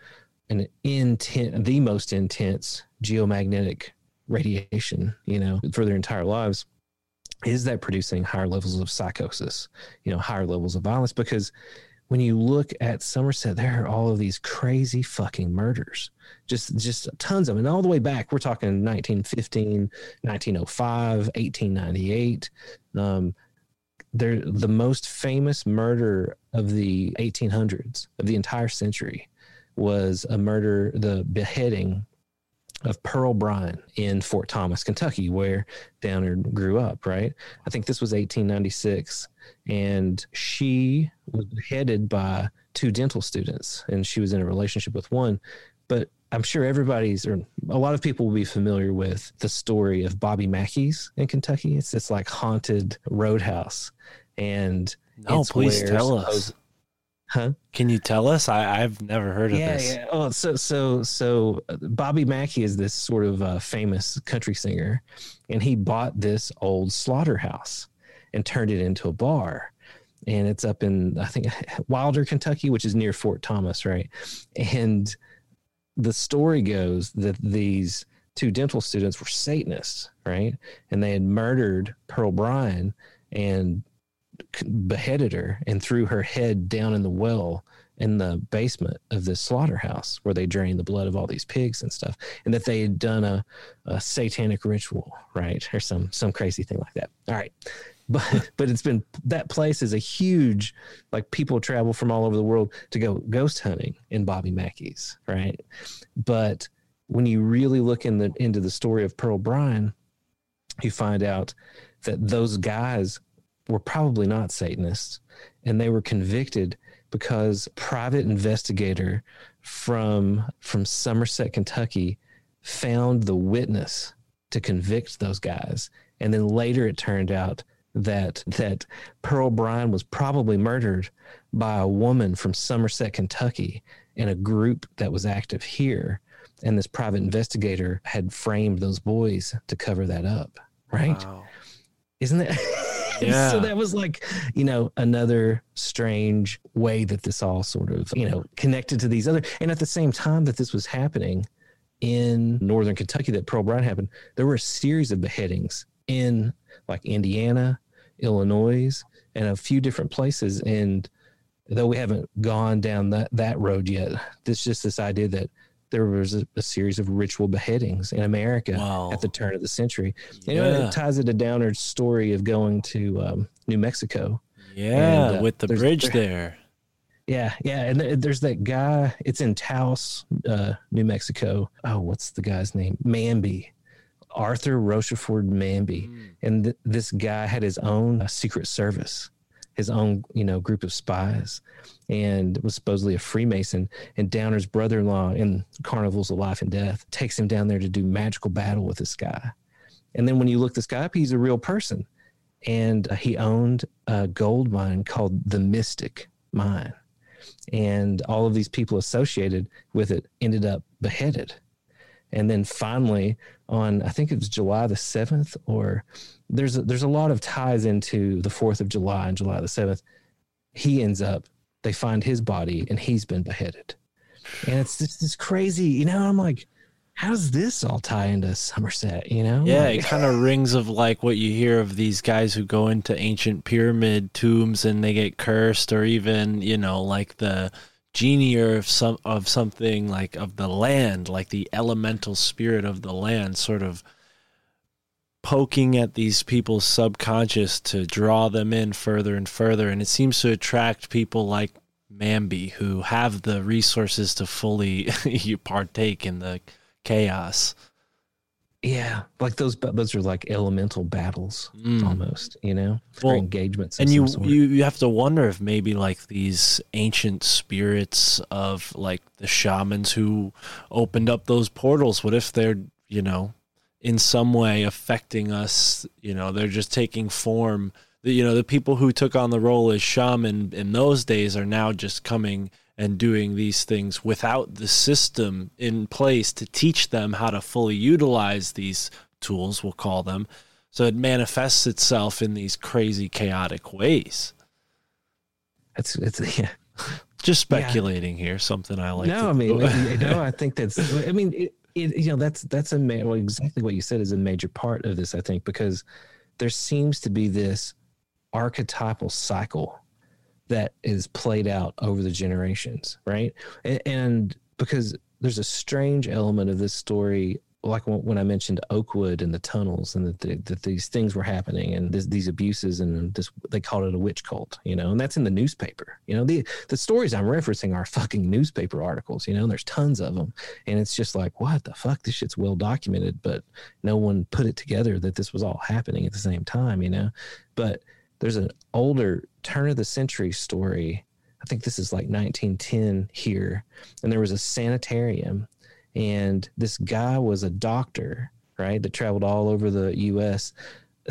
an intense the most intense geomagnetic radiation, you know, for their entire lives. Is that producing higher levels of psychosis, you know, higher levels of violence? Because when you look at Somerset, there are all of these crazy fucking murders, just just tons of them, and all the way back. We're talking 1915, 1905, 1898. Um, they're the most famous murder of the 1800s of the entire century was a murder the beheading of pearl bryan in fort thomas kentucky where downard grew up right? I think this was 1896 and she was beheaded by two dental students and she was in a relationship with one. But i'm sure everybody's or a lot of people will be familiar with the story of bobby mackey's in kentucky. It's this like haunted roadhouse and No, it's please where tell us. Huh Can you tell us? I, I've never heard of yeah, this. yeah. Oh, so so so uh, Bobby Mackey is this sort of uh, famous country singer, and he bought this old slaughterhouse and turned it into a bar. And it's up in I think [laughs] Wilder, Kentucky, which is near Fort Thomas, right? And the story goes that these two dental students were Satanists, right? And they had murdered Pearl Bryan and beheaded her and threw her head down in the well in the basement of this slaughterhouse where they drained the blood of all these pigs and stuff and that they had done a, a satanic ritual right or some some crazy thing like that all right [laughs] but but it's been that place is a huge like people travel from all over the world to go ghost hunting in Bobby Mackey's, right? But when you really look in the into the story of Pearl Bryan, you find out that those guys were probably not Satanists, and they were convicted because private investigator from from Somerset, Kentucky, found the witness to convict those guys, and then later it turned out that that Pearl Bryan was probably murdered by a woman from Somerset, Kentucky, in a group that was active here, and this private investigator had framed those boys to cover that up. Right? Wow. Isn't that? [laughs] [laughs] Yeah. so that was like, you know, another strange way that this all sort of, you know, connected to these other. And at the same time that this was happening in northern Kentucky, that Pearl Bryan happened, there were a series of beheadings in like Indiana, Illinois, and a few different places. And though we haven't gone down that, that road yet, there's just this idea that there was a, a series of ritual beheadings in America Wow. at the turn of the century. You know, Yeah. it ties it to Downard's story of going to um, New Mexico. Yeah, And, uh, with the bridge there-. Yeah, yeah, and th- there's that guy. It's in Taos, uh, New Mexico. Oh, what's the guy's name? Manby, Arthur Rochford Manby, and th- this guy had his own uh, secret service, his own you know group of spies, and was supposedly a Freemason. And Downard's brother-in-law in Carnivals of Life and Death takes him down there to do magical battle with this guy. And then when you look this guy up, he's a real person, and uh, he owned a gold mine called the Mystic Mine and all of these people associated with it ended up beheaded. And then finally, on I think it was July the seventh, or there's a, there's a lot of ties into the Fourth of July and July the seventh. He ends up, they find his body, and he's been beheaded. And it's just this crazy, you know. I'm like, how does this all tie into Somerset? You know? Yeah, Like- it kind of rings of like what you hear of these guys who go into ancient pyramid tombs and they get cursed, or even you know like the genie or of some of something like of the land, like the elemental spirit of the land, sort of poking at these people's subconscious to draw them in further and further, and it seems to attract people like Manby who have the resources to fully [laughs] partake in the chaos. Yeah, like those. Those are like elemental battles, Mm. almost. You know, Well, or engagements. and you, sort. you you have to wonder if maybe like these ancient spirits of like the shamans who opened up those portals what if they're you know in some way affecting us you know they're just taking form you know the people who took on the role as shaman in those days are now just coming and doing these things without the system in place to teach them how to fully utilize these tools we'll call them so it manifests itself in these crazy chaotic ways It's it's [laughs] yeah. just speculating here something i like no, to I mean, no, I [laughs] think that's. I mean, it, it, you know, that's that's a well, exactly what you said is a major part of this. I think because there seems to be this archetypal cycle that is played out over the generations, right? And, and because there's a strange element of this story, like when, I mentioned Oakwood and the tunnels, and that, the, that these things were happening, and this, these abuses, and this they called it a witch cult, you know, and that's in the newspaper. You know, the the stories I'm referencing are fucking newspaper articles, you know, and there's tons of them, and it's just like, what the fuck? This shit's well documented, but no one put it together that this was all happening at the same time, you know. But there's an older turn of the century story. I think this is like 1910 here, and there was a sanitarium, and this guy was a doctor, right, that traveled all over the U.S.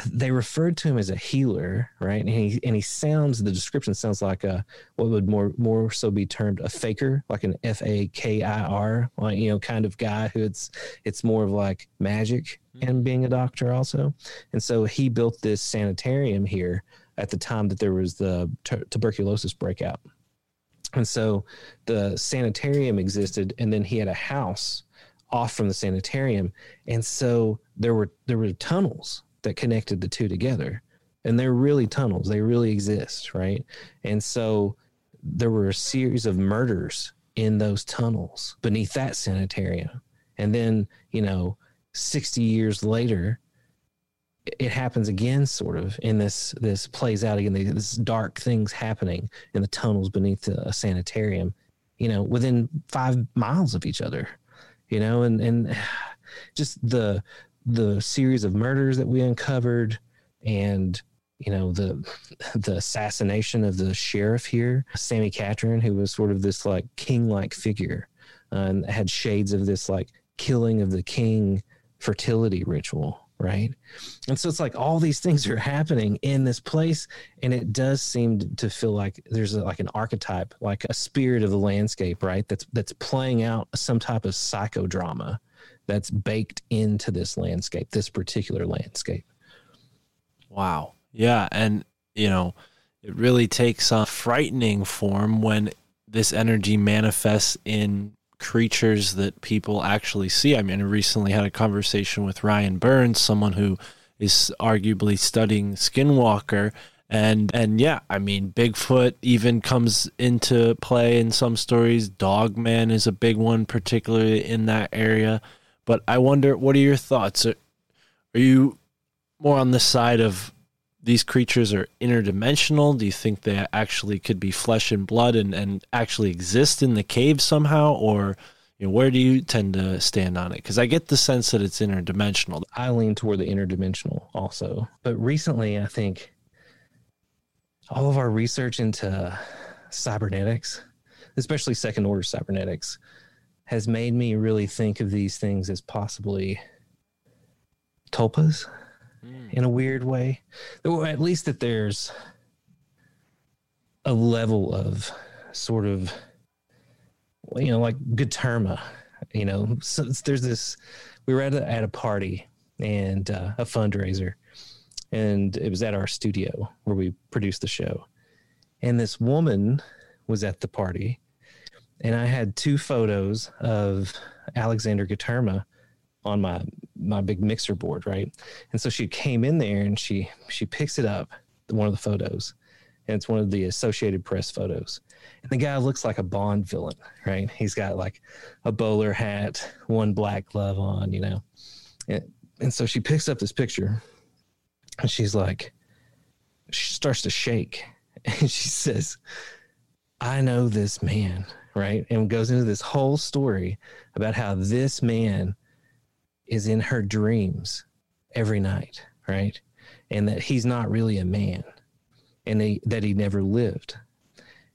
They referred to him as a healer, right, and he and he sounds the description sounds like a what would more more so be termed a faker, like an F A K I R, like you know, kind of guy who it's it's more of like magic Mm-hmm. and being a doctor also. And so he built this sanitarium here at the time that there was the tu- tuberculosis breakout. And so the sanitarium existed, and then he had a house off from the sanitarium, and so there were there were tunnels that connected the two together, and they're really tunnels; they really exist, right? And so there were a series of murders in those tunnels beneath that sanitarium, and then you know, sixty years later, it happens again, sort of, in this this plays out again. This dark things happening in the tunnels beneath a sanitarium, you know, within five miles of each other, you know, and and [sighs] just the the series of murders that we uncovered, and you know the the assassination of the sheriff here, Sammy Catron, who was sort of this like king like figure, uh, and had shades of this like killing of the king fertility ritual right and so it's like all these things are happening in this place and it does seem to feel like there's a, like an archetype like a spirit of the landscape right that's that's playing out some type of psychodrama that's baked into this landscape this particular landscape Wow. Yeah. And, you know, it really takes a frightening form when this energy manifests in creatures that people actually see. I mean, I recently had a conversation with Ryan Burns, someone who is arguably studying Skinwalker. And and yeah, I mean Bigfoot even comes into play in some stories. Dogman is a big one, particularly in that area. But I wonder, what are your thoughts? Are, are you more on the side of these creatures are interdimensional? Do you think they actually could be flesh and blood and, and actually exist in the cave somehow? Or you know, where do you tend to stand on it? Because I get the sense that it's interdimensional. I lean toward the interdimensional also. But recently, I think all of our research into cybernetics, especially second order cybernetics, has made me really think of these things as possibly tulpas in a weird way. Or at least that there's a level of sort of, you know, like Guterma. You know, so there's this. We were at a, at a party and uh, a fundraiser, and it was at our studio where we produced the show. And this woman was at the party, and I had two photos of Alexander Guterma on my my big mixer board, right? And so she came in there and she she picks it up, one of the photos, and it's one of the Associated Press photos. And the guy looks like a Bond villain, right? He's got like a bowler hat, one black glove on, you know. And, and so she picks up this picture and she's like, she starts to shake [laughs] and she says, I know this man, right? And goes into this whole story about how this man is in her dreams every night, right? And that he's not really a man and that he never lived.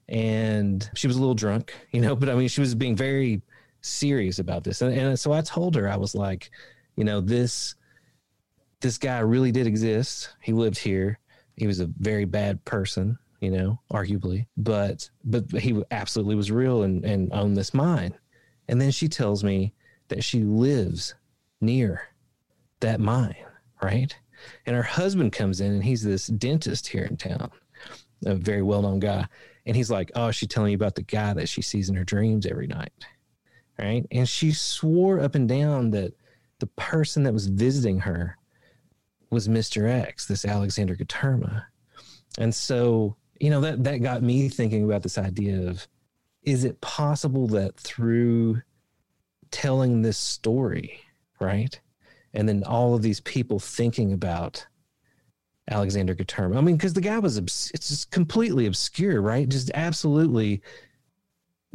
And she was a little drunk, [laughs] you know, but I mean, she was being very serious about this. And, and so I told her, I was like, you know, this, this guy really did exist. He lived here. He was a very bad person, you know, arguably, but, but he absolutely was real and, and owned this mine. And then she tells me that she lives near that mine, right? And her husband comes in and he's this dentist here in town, a very well known guy. And he's like, Oh, she's telling you about the guy that she sees in her dreams every night. Right. And she swore up and down that the person that was visiting her was Mr. X, this Alexander Guterma. And so, you know, that, that got me thinking about this idea of is it possible that through telling this story, right? And then all of these people thinking about Alexander Guterma. I mean, because the guy was obs- it's just completely obscure, right? Just absolutely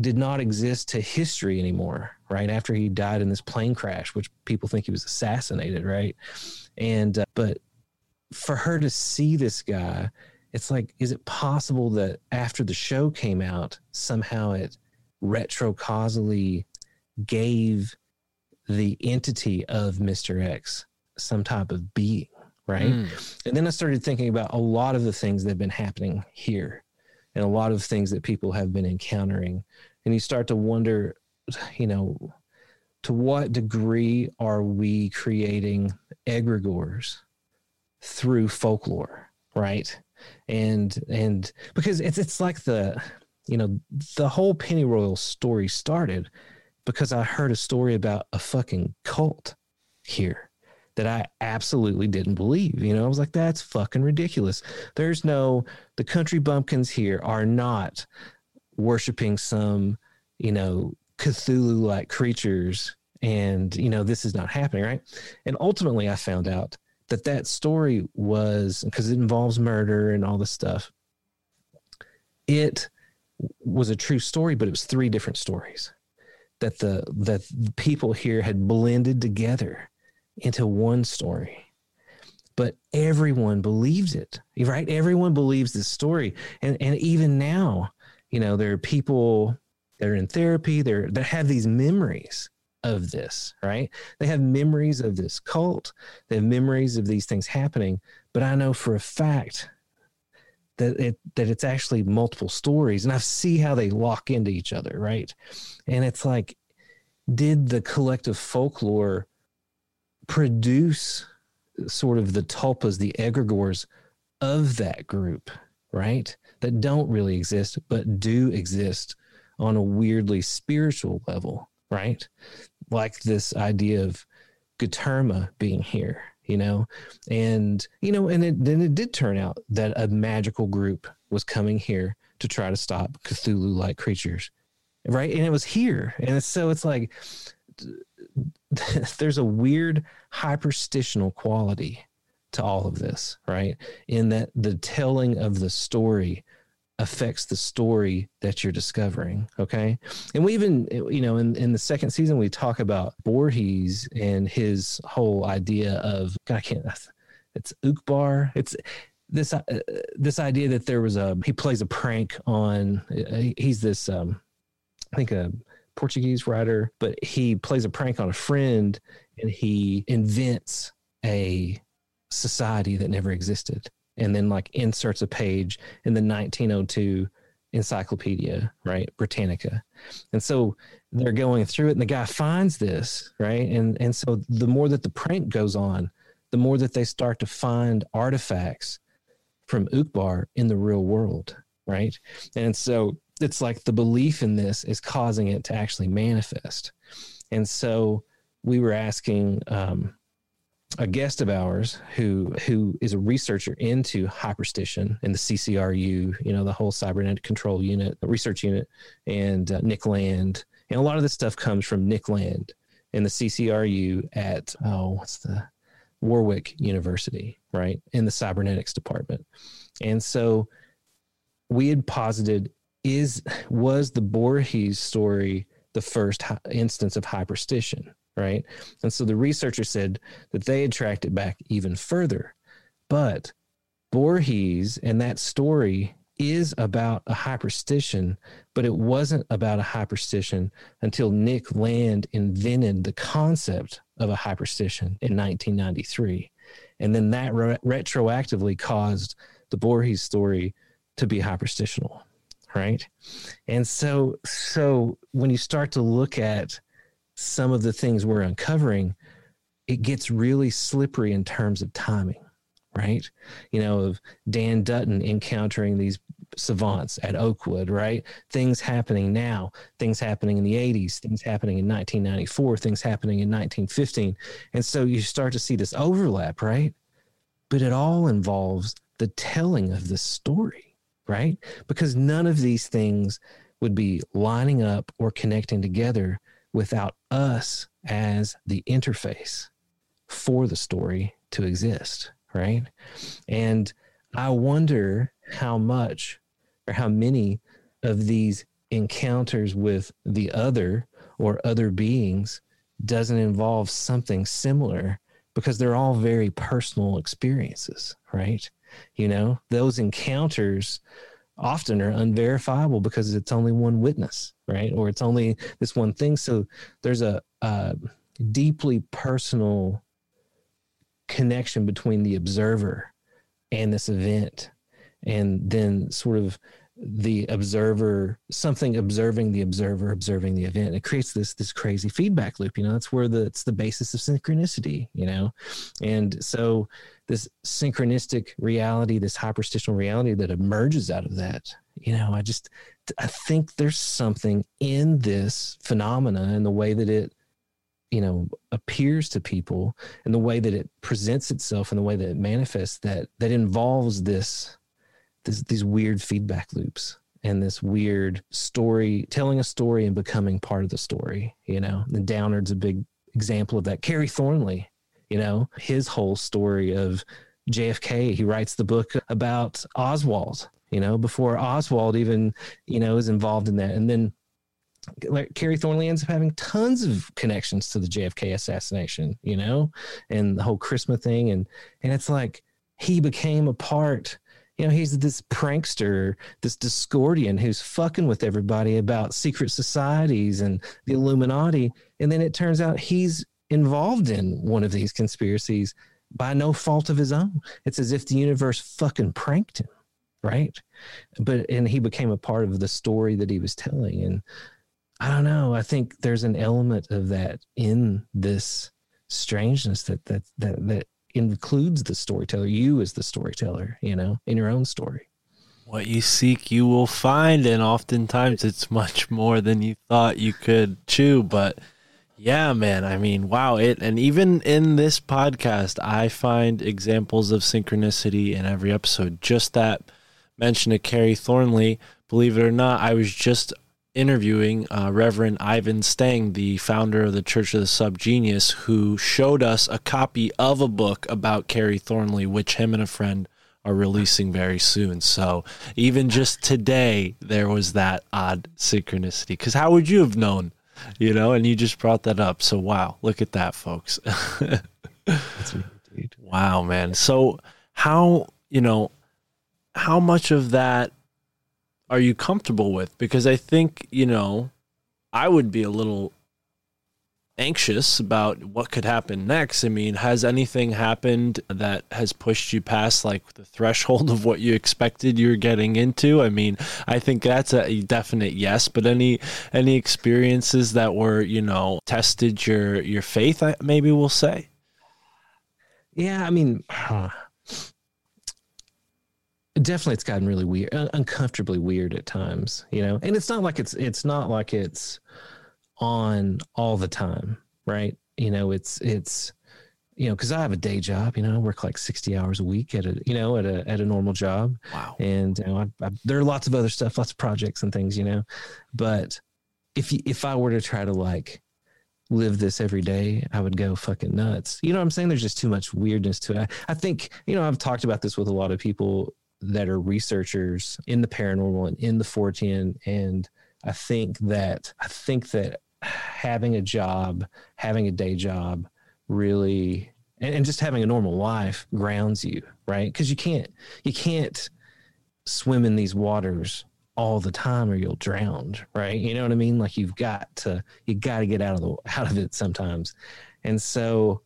did not exist to history anymore, right? After he died in this plane crash, which people think he was assassinated, right? And uh, but for her to see this guy, it's like, is it possible that after the show came out, somehow it retrocausally gave the entity of Mr. X some type of being, right? Mm. And then I started thinking about a lot of the things that have been happening here and a lot of things that people have been encountering. And you start to wonder, you know, to what degree are we creating egregores through folklore, right? And and because it's it's like the you know the whole Pennyroyal story started because I heard a story about a fucking cult here that I absolutely didn't believe. You know, I was like, that's fucking ridiculous. There's no, the country bumpkins here are not worshiping some, you know, Cthulhu like creatures. And, you know, this is not happening, right? And ultimately, I found out that that story was because it involves murder and all this stuff. It was a true story, but it was three different stories that the that the people here had blended together into one story. But everyone believes it, right? Everyone believes this story, and and even now, you know, there are people that are in therapy, they're that have these memories of this, right? They have memories of this cult, they have memories of these things happening. But I know for a fact that it that it's actually multiple stories, and I see how they lock into each other, right? And it's like, did the collective folklore produce sort of the tulpas, the egregores of that group, right? That don't really exist, but do exist on a weirdly spiritual level, right? Like this idea of Guterma being here, you know, and you know, and it, then it did turn out that a magical group was coming here to try to stop Cthulhu-like creatures, right? And it was here, and so it's like [laughs] there's a weird hyperstitional quality to all of this, right? In that the telling of the story affects the story that you're discovering. Okay. And we even, you know, in, in the second season, we talk about Borges and his whole idea of, God, I can't, [laughs] it's Uqbar. It's, this uh, this idea that there was a he plays a prank on he's this um I think a Portuguese writer, but he plays a prank on a friend and he invents a society that never existed and then like inserts a page in the 1902 encyclopedia, right? Britannica. And so they're going through it and the guy finds this, right? And and so the more that the prank goes on, the more that they start to find artifacts from Uqbar in the real world, right? And so it's like the belief in this is causing it to actually manifest. And so we were asking um, a guest of ours who who is a researcher into hyperstition and the CCRU, you know, the whole cybernetic control unit, the research unit, and uh, Nick Land. And a lot of this stuff comes from Nick Land and the CCRU at oh, what's the Warwick University, right, in the cybernetics department. And so we had posited is was the Borges story the first instance of hyperstition, right? And so the researcher said that they had tracked it back even further. But Borges and that story is about a hyperstition, but it wasn't about a hyperstition until Nick Land invented the concept of a hyperstition in 1993. And then that re- retroactively caused the Borges story to be hyperstitional right and so so when you start to look at some of the things we're uncovering it gets really slippery in terms of timing right? You know of dan dutton encountering these savants at oakwood right? Things happening now things happening in the 80s things happening in 1994 things happening in 1915 and so you start to see this overlap right? But it all involves the telling of the story right? Because none of these things would be lining up or connecting together without us as the interface for the story to exist, right? And I wonder how much or how many of these encounters with the other or other beings doesn't involve something similar because they're all very personal experiences, right? You know, those encounters often are unverifiable because it's only one witness, right? Or it's only this one thing. So there's a, a deeply personal connection between the observer and this event, and then sort of the observer something observing the observer observing the event it creates this this crazy feedback loop you know that's where the it's the basis of synchronicity you know and so this synchronistic reality this hyperstitional reality that emerges out of that you know i just i think there's something in this phenomena and the way that it you know appears to people and the way that it presents itself and the way that it manifests that that involves this this, these weird feedback loops and this weird story, telling a story and becoming part of the story. You know, the Downard's a big example of that. Kerry Thornley You know, his whole story of JFK. He writes the book about Oswald. You know, before Oswald even you know is involved in that, and then like Kerry Thornley ends up having tons of connections to the JFK assassination, you know, and the whole Christmas thing, and and it's like he became a part. You know, he's this prankster, this Discordian who's fucking with everybody about secret societies and the Illuminati, and then it turns out he's involved in one of these conspiracies by no fault of his own. It's as if the universe fucking pranked him, right? But and he became a part of the story that he was telling, and I don't know. I think there's an element of that in this strangeness that that that that includes the storyteller. You as the storyteller, you know, in your own story. What you seek, you will find, and oftentimes it's much more than you thought you could chew. But yeah, man, I mean, wow, it, and even in this podcast, I find examples of synchronicity in every episode. Just that mention of Kerry Thornley, believe it or not, I was just interviewing uh, Reverend Ivan Stang, the founder of the Church of the Subgenius, who showed us a copy of a book about Kerry Thornley, which him and a friend are releasing very soon. So even just today, there was that odd synchronicity. Because how would you have known, you know? And you just brought that up. So wow, look at that, folks. [laughs] Weird. Wow, man. So how, you know, how much of that are you comfortable with? Because I think, you know, I would be a little anxious about what could happen next. I mean, has anything happened that has pushed you past like the threshold of what you expected you're getting into? I mean, I think that's a definite yes, but any any experiences that were, you know, tested your your faith, I- maybe we'll say. Yeah, I mean, definitely, it's gotten really weird, uncomfortably weird at times. You know, and it's not like it's it's not like it's on all the time, right? You know, it's it's you know because I have a day job. You know, I work like sixty hours a week at a you know at a at a normal job, Wow. and you know, I, I, there are lots of other stuff, lots of projects and things. You know, but if you, if I were to try to like live this every day, I would go fucking nuts. You know what I'm saying? There's just too much weirdness to it. I, I think, you know, I've talked about this with a lot of people that are researchers in the paranormal and in the Fortean. And I think that, I think that having a job, having a day job really, and, and just having a normal life grounds you, right? Because you can't, you can't swim in these waters all the time or you'll drown right? You know what i mean? Like you've got to you got to get out of the out of it sometimes. And so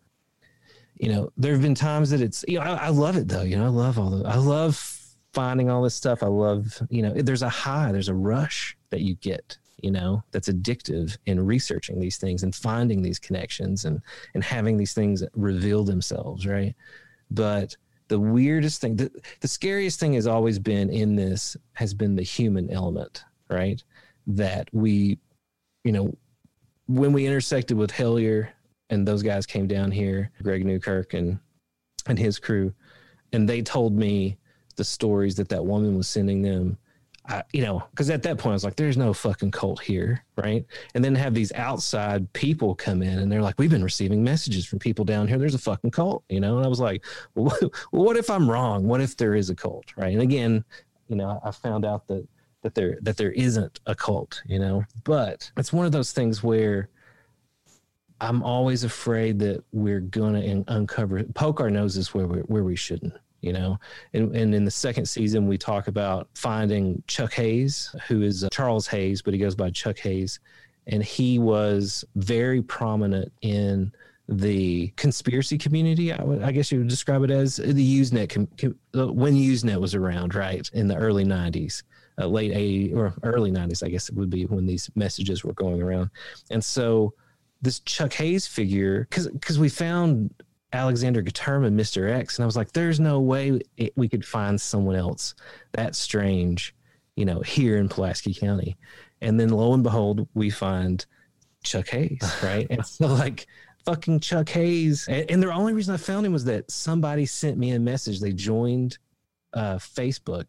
you know there have been times that it's you know I, I love it though you know i love all the i love finding all this stuff. I love you know there's a high there's a rush that you get you know that's addictive in researching these things and finding these connections and and having these things reveal themselves right? But the weirdest thing the, the scariest thing has always been in this has been the human element right? That we you know when we intersected with hellier and those guys came down here greg newkirk and and his crew and they told me the stories that that woman was sending them I, you know, because at that point I was like, "There's no fucking cult here, right?" And then have these outside people come in, and they're like, "We've been receiving messages from people down here. There's a fucking cult," you know. And I was like, [laughs] "Well, what, if I'm wrong? What if there is a cult, right?" And again, you know, I found out that that there that there isn't a cult, you know. But it's one of those things where I'm always afraid that we're gonna uncover poke our noses where we where we shouldn't, you know. And and in the second season, we talk about finding Chuck Hayes, who is uh, Charles Hayes, but he goes by Chuck Hayes, and he was very prominent in the conspiracy community. I, would, I guess you would describe it as the Usenet com, com, when Usenet was around, right in the early '90s. Uh, late 80s or early 90s, I guess it would be when these messages were going around. And so this Chuck Hayes figure, because we found Alexander Guterma, Mr. X, and I was like, there's no way it, we could find someone else that strange, you know, here in Pulaski County. And then lo and behold, we find Chuck Hayes, [laughs] right? and so like fucking Chuck Hayes, and, and the only reason I found him was that somebody sent me a message. They joined uh, Facebook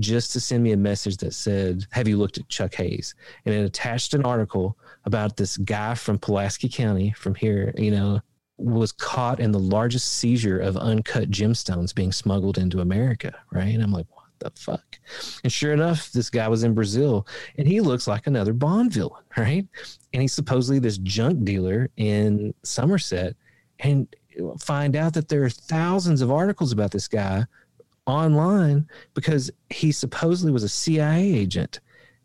just to send me a message that said, Have you looked at Chuck Hayes? And it attached an article about this guy from Pulaski County, from here, you know, was caught in the largest seizure of uncut gemstones being smuggled into America, right? And I'm like, what the fuck? And sure enough, this guy was in Brazil and he looks like another Bond villain, [laughs] right? And he's supposedly this junk dealer in Somerset. And find out that there are thousands of articles about this guy online because he supposedly was a CIA agent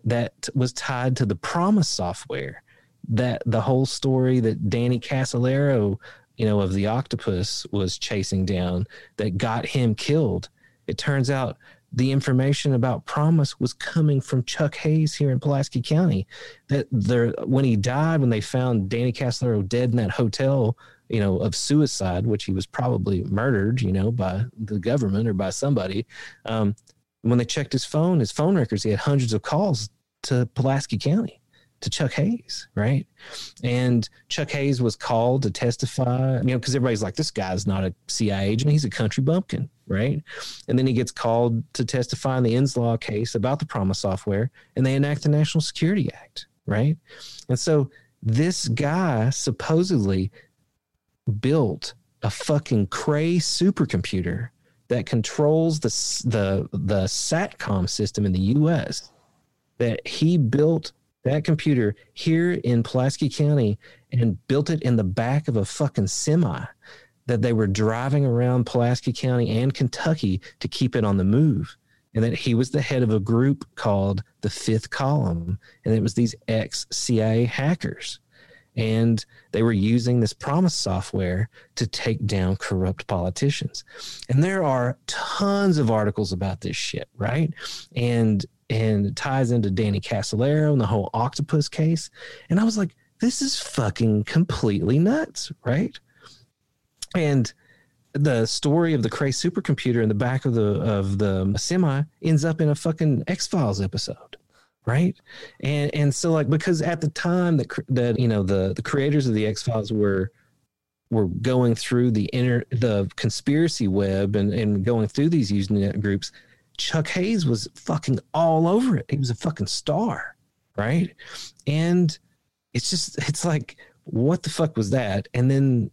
that was tied to the Promise software. That the whole story that Danny Casolaro, you know, of the octopus was chasing down that got him killed. It turns out the information about Promise was coming from Chuck Hayes here in Pulaski County. That there, when he died, when they found Danny Casolaro dead in that hotel, you know, of suicide, which he was probably murdered, you know, by the government or by somebody. Um, when they checked his phone, his phone records, he had hundreds of calls to Pulaski County to Chuck Hayes, right? And Chuck Hayes was called to testify, you know, because everybody's like, this guy's not a CIA agent, he's a country bumpkin, right? And then he gets called to testify in the Inslaw case about the Promise software, and they enact the National Security Act, right? And so this guy supposedly built a fucking Cray supercomputer that controls the the the satcom system in the U.S. That he built that computer here in Pulaski County and built it in the back of a fucking semi that they were driving around Pulaski County and Kentucky to keep it on the move. And that he was the head of a group called the Fifth Column. And it was these ex CIA hackers and they were using this promise software to take down corrupt politicians and there are tons of articles about this shit right and and it ties into danny casolaro and the whole octopus case. And i was like this is fucking completely nuts right? And the story of the Cray supercomputer in the back of the of the semi ends up in a fucking X Files episode right? And and so like because at the time that that you know the the creators of the x-files were were going through the inner the conspiracy web and and going through these usenet groups chuck hayes was fucking all over it he was a fucking star right and it's just it's like what the fuck was that and then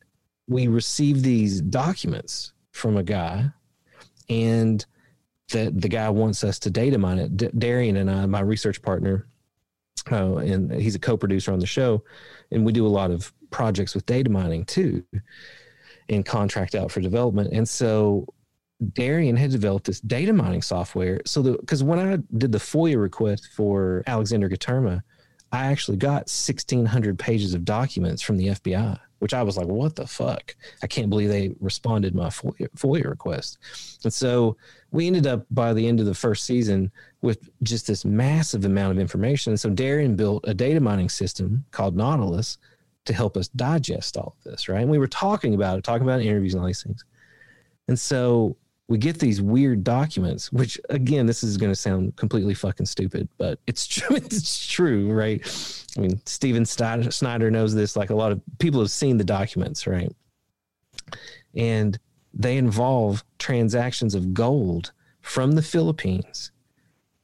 we received these documents from a guy and that the guy wants us to data mine it. D- Darian and I, my research partner, uh, and he's a co-producer on the show, and we do a lot of projects with data mining too, and contract out for development. And so Darian had developed this data mining software. So because when I did the FOIA request for Alexander Guterma, I actually got 1,600 pages of documents from the FBI, which I was like, what the fuck? I can't believe they responded my FOIA, FOIA request. And so we ended up by the end of the first season with just this massive amount of information. So Darian built a data mining system called Nautilus to help us digest all of this, right? And we were talking about it, talking about interviews and all these things. And so we get these weird documents, which again, this is going to sound completely fucking stupid, but it's [laughs] true. It's true, right? I mean, Steven Snyder knows this. Like a lot of people have seen the documents, right? And they involve transactions of gold from the Philippines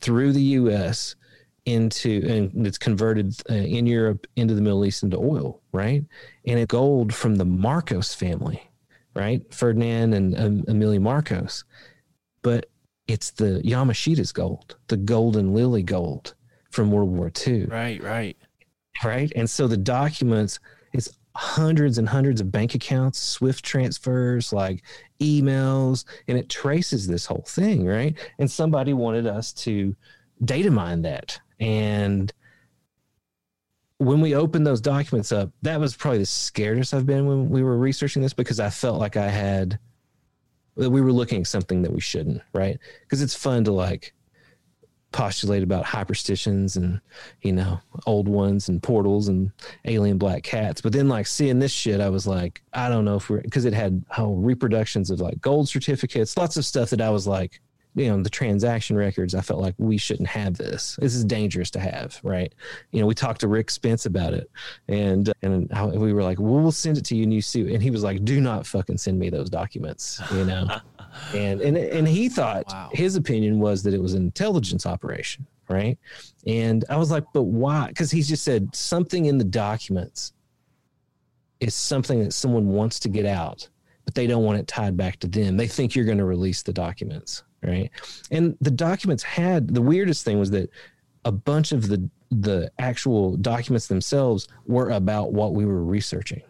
through the U.S. into, and it's converted uh, in Europe into the Middle East into oil, right? And it gold from the Marcos family right? Ferdinand and um, Imelda Marcos. But it's the Yamashita's gold, the golden lily gold from World War II. Right, right. Right. And so the documents, it's hundreds and hundreds of bank accounts, Swift transfers, like emails, and it traces this whole thing, right? And somebody wanted us to data mine that. And when we opened those documents up, that was probably the scariest I've been when we were researching this because I felt like I had that we were looking at something that we shouldn't, right? Because it's fun to like postulate about hyperstitions and you know old ones and portals and alien black cats but then like seeing this shit i was like i don't know if we're because it had whole reproductions of like gold certificates lots of stuff that i was like you know the transaction records i felt like we shouldn't have this. This is dangerous to have right? You know we talked to rick spence about it and and we were like well, we'll send it to you and you see and he was like do not fucking send me those documents you know? [laughs] And and and he thought wow. his opinion was that it was an intelligence operation right? And i was like but why? Because he just said something in the documents is something that someone wants to get out, but they don't want it tied back to them. They think you're going to release the documents, right? And the documents had the weirdest thing was that a bunch of the the actual documents themselves were about what we were researching.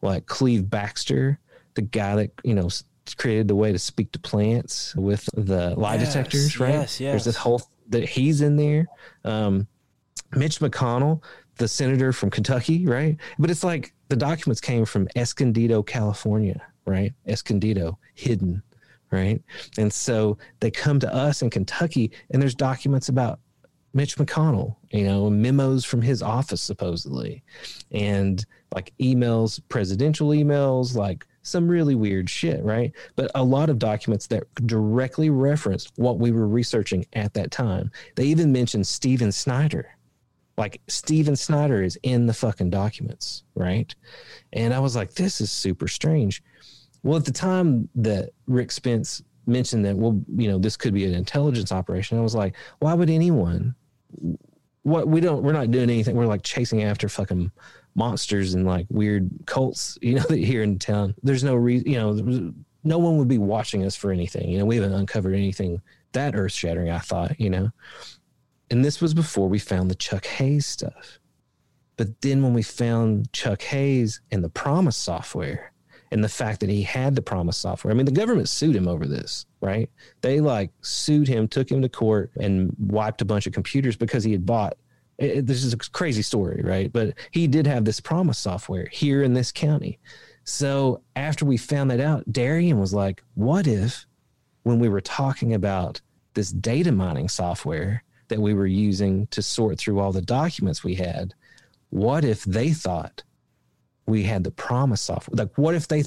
Like Cleve Backster, the guy that, you know, created the way to speak to plants with the lie Yes, detectors, right? yes, There's this whole that he's in there. Um, Mitch McConnell, the senator from Kentucky, right? But it's like the documents came from Escondido, California, right? Escondido, hidden, right? And so they come to us in Kentucky, and there's documents about Mitch McConnell, you know, memos from his office, supposedly, and like emails, presidential emails, like some really weird shit, right? But a lot of documents that directly reference what we were researching at that time. They even mentioned Steven Snyder. Like Steven Snyder is in the fucking documents, right? And I was like, this is super strange. Well, at the time that Rick Spence mentioned that, well, you know, this could be an intelligence operation, I was like, why would anyone? What we don't, we're not doing anything. We're like chasing after fucking monsters and like weird cults, [laughs] you know, here in town. There's no reason, you know, no one would be watching us for anything. You know, we haven't uncovered anything that earth shattering, I thought, you know. And this was before we found the Chuck Hayes stuff. But then when we found Chuck Hayes and the Promise software and the fact that he had the Promise software, I mean, the government sued him over this, right? They like sued him, took him to court, and wiped a bunch of computers because he had bought. It, this is a crazy story, right? But he did have this Promise software here in this county. So after we found that out, Darian was like, what if when we were talking about this data mining software that we were using to sort through all the documents we had, what if they thought we had the promise software? Like, what if they,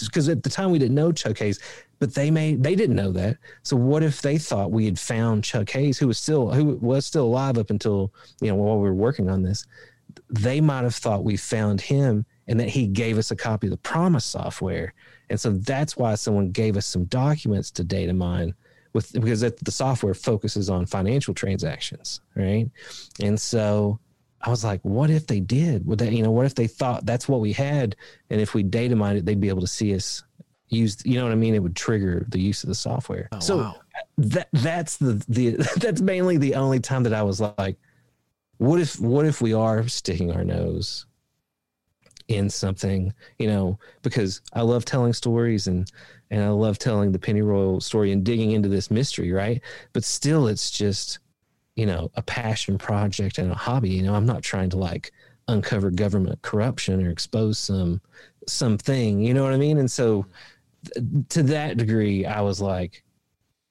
because at the time we didn't know Chuck Hayes, but they may, they didn't know that. So what if they thought we had found Chuck Hayes, who was still, who was still alive up until, you know, while we were working on this? They might have thought we found him and that he gave us a copy of the promise software. And so that's why someone gave us some documents to data mine with because the software focuses on financial transactions, right? And so I was like, what if they did? Would that, you know, what if they thought that's what we had? And if we data mined it, they'd be able to see us use, you know what I mean? It would trigger the use of the software. Oh, so wow. that that's the the [laughs] that's mainly the only time that I was like, what if what if we are sticking our nose in something, you know, because I love telling stories and and I love telling the pennyroyal story and digging into this mystery, right? But still it's just, you know, a passion project and a hobby. You know, I'm not trying to like uncover government corruption or expose some something, you know what I mean? And so th- to that degree, I was like,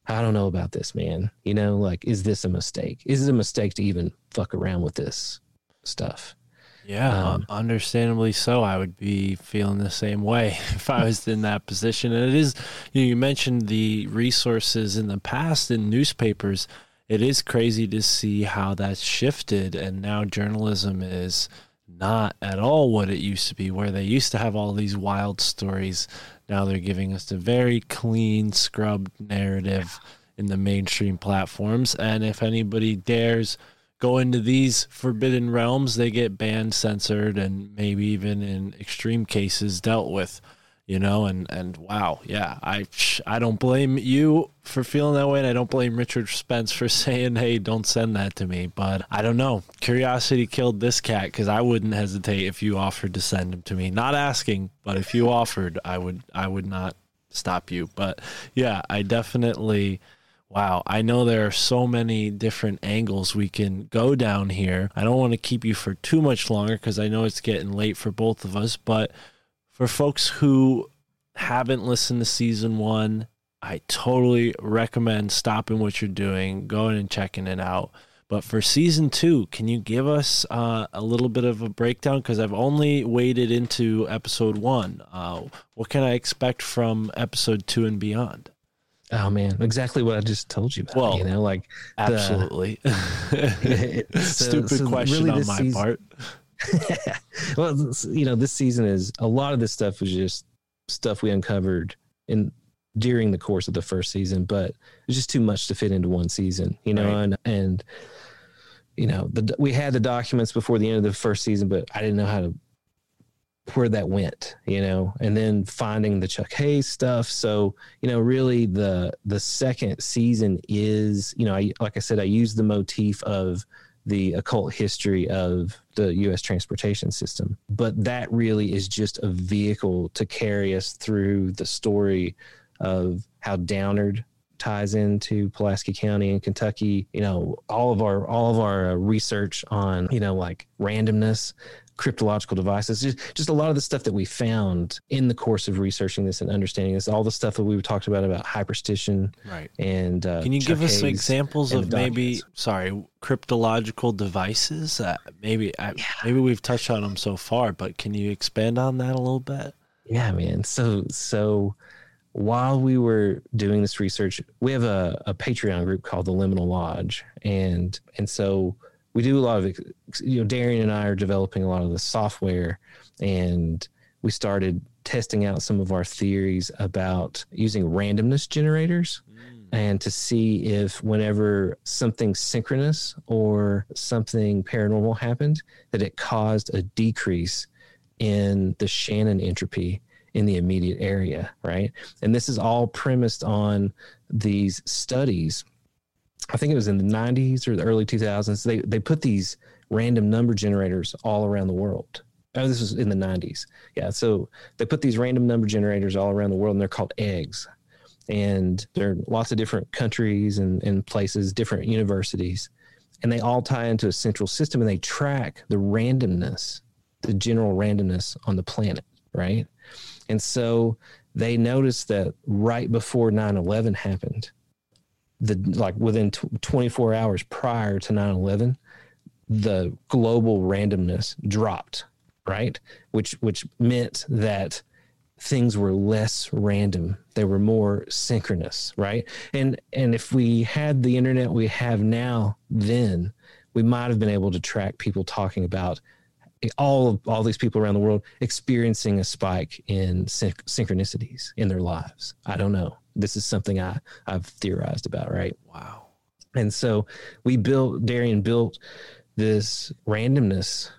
I don't know about this, man. You know, like, is this a mistake? Is it a mistake to even fuck around with this stuff? Yeah, Um, understandably so. I would be feeling the same way [laughs] if I was in that position. And it is, you, know, you mentioned the resources in the past in newspapers. It is crazy to see how that's shifted, and now journalism is not at all what it used to be, where they used to have all these wild stories. Now they're giving us a very clean, scrubbed narrative in the mainstream platforms. And if anybody dares go into these forbidden realms, they get banned, censored, and maybe even in extreme cases dealt with. You know, and and wow, yeah, I I don't blame you for feeling that way, and I don't blame Richard Spence for [laughs] saying, "Hey, don't send that to me." But I don't know. Curiosity killed this cat because I wouldn't hesitate if you offered to send him to me. Not asking, but if you offered, I would I would not stop you. But yeah, I definitely Wow, I know there are so many different angles we can go down here. I don't want to keep you for too much longer because I know it's getting late for both of us. But for folks who haven't listened to season one, I totally recommend stopping what you're doing, going and checking it out. But for season two, can you give us uh, a little bit of a breakdown? Because I've only waded into episode one. Uh, what can I expect from episode two and beyond? Oh man, exactly what I just told you about. Well, you know, like the- Absolutely. [laughs] [laughs] So- Stupid so question really on my season- part. [laughs] well, you know, this season is a lot of this stuff was just stuff we uncovered in during the course of the first season, but it's just too much to fit into one season, you know, Right. and and you know, the we had the documents before the end of the first season, but I didn't know how to where that went, you know, and then finding the Chuck Hayes stuff. So, you know, really the the second season is, you know, I like I said, I use the motif of the occult history of the US transportation system. But that really is just a vehicle to carry us through the story of how Downard ties into Pulaski County and Kentucky. You know, all of our all of our uh, research on you know like randomness, cryptological devices, just just a lot of the stuff that we found in the course of researching this and understanding this. All the stuff that we talked about about hyperstition Right. and uh, Can you give Chuck us Hayes examples of maybe sorry cryptological devices? Uh, maybe I, maybe we've touched on them so far, but can you expand on that a little bit? Yeah, man. So so while we were doing this research, we have a, a Patreon group called the Liminal Lodge, and and so we do a lot of you know Darian and I are developing a lot of the software, and we started testing out some of our theories about using randomness generators mm. and to see if whenever something synchronous or something paranormal happened that it caused a decrease in the Shannon entropy in the immediate area, right? And this is all premised on these studies. I think it was in the 90s or the early 2000s. They they put these random number generators all around the world. Oh, this was in the 90s. Yeah, so they put these random number generators all around the world, and they're called eggs. And there are lots of different countries and, and places, different universities, and they all tie into a central system, and they track the randomness, the general randomness on the planet, right? And so they noticed that right before 9 11 happened, the like within tw 24 hours prior to 9 11, the global randomness dropped, right? Which which meant that things were less random. They were more synchronous right? And and if we had the internet we have now then we might have been able to track people talking about all all these people around the world experiencing a spike in syn- synchronicities in their lives. I don't know this is something i i've theorized about right Wow. and so we built Darian built this randomness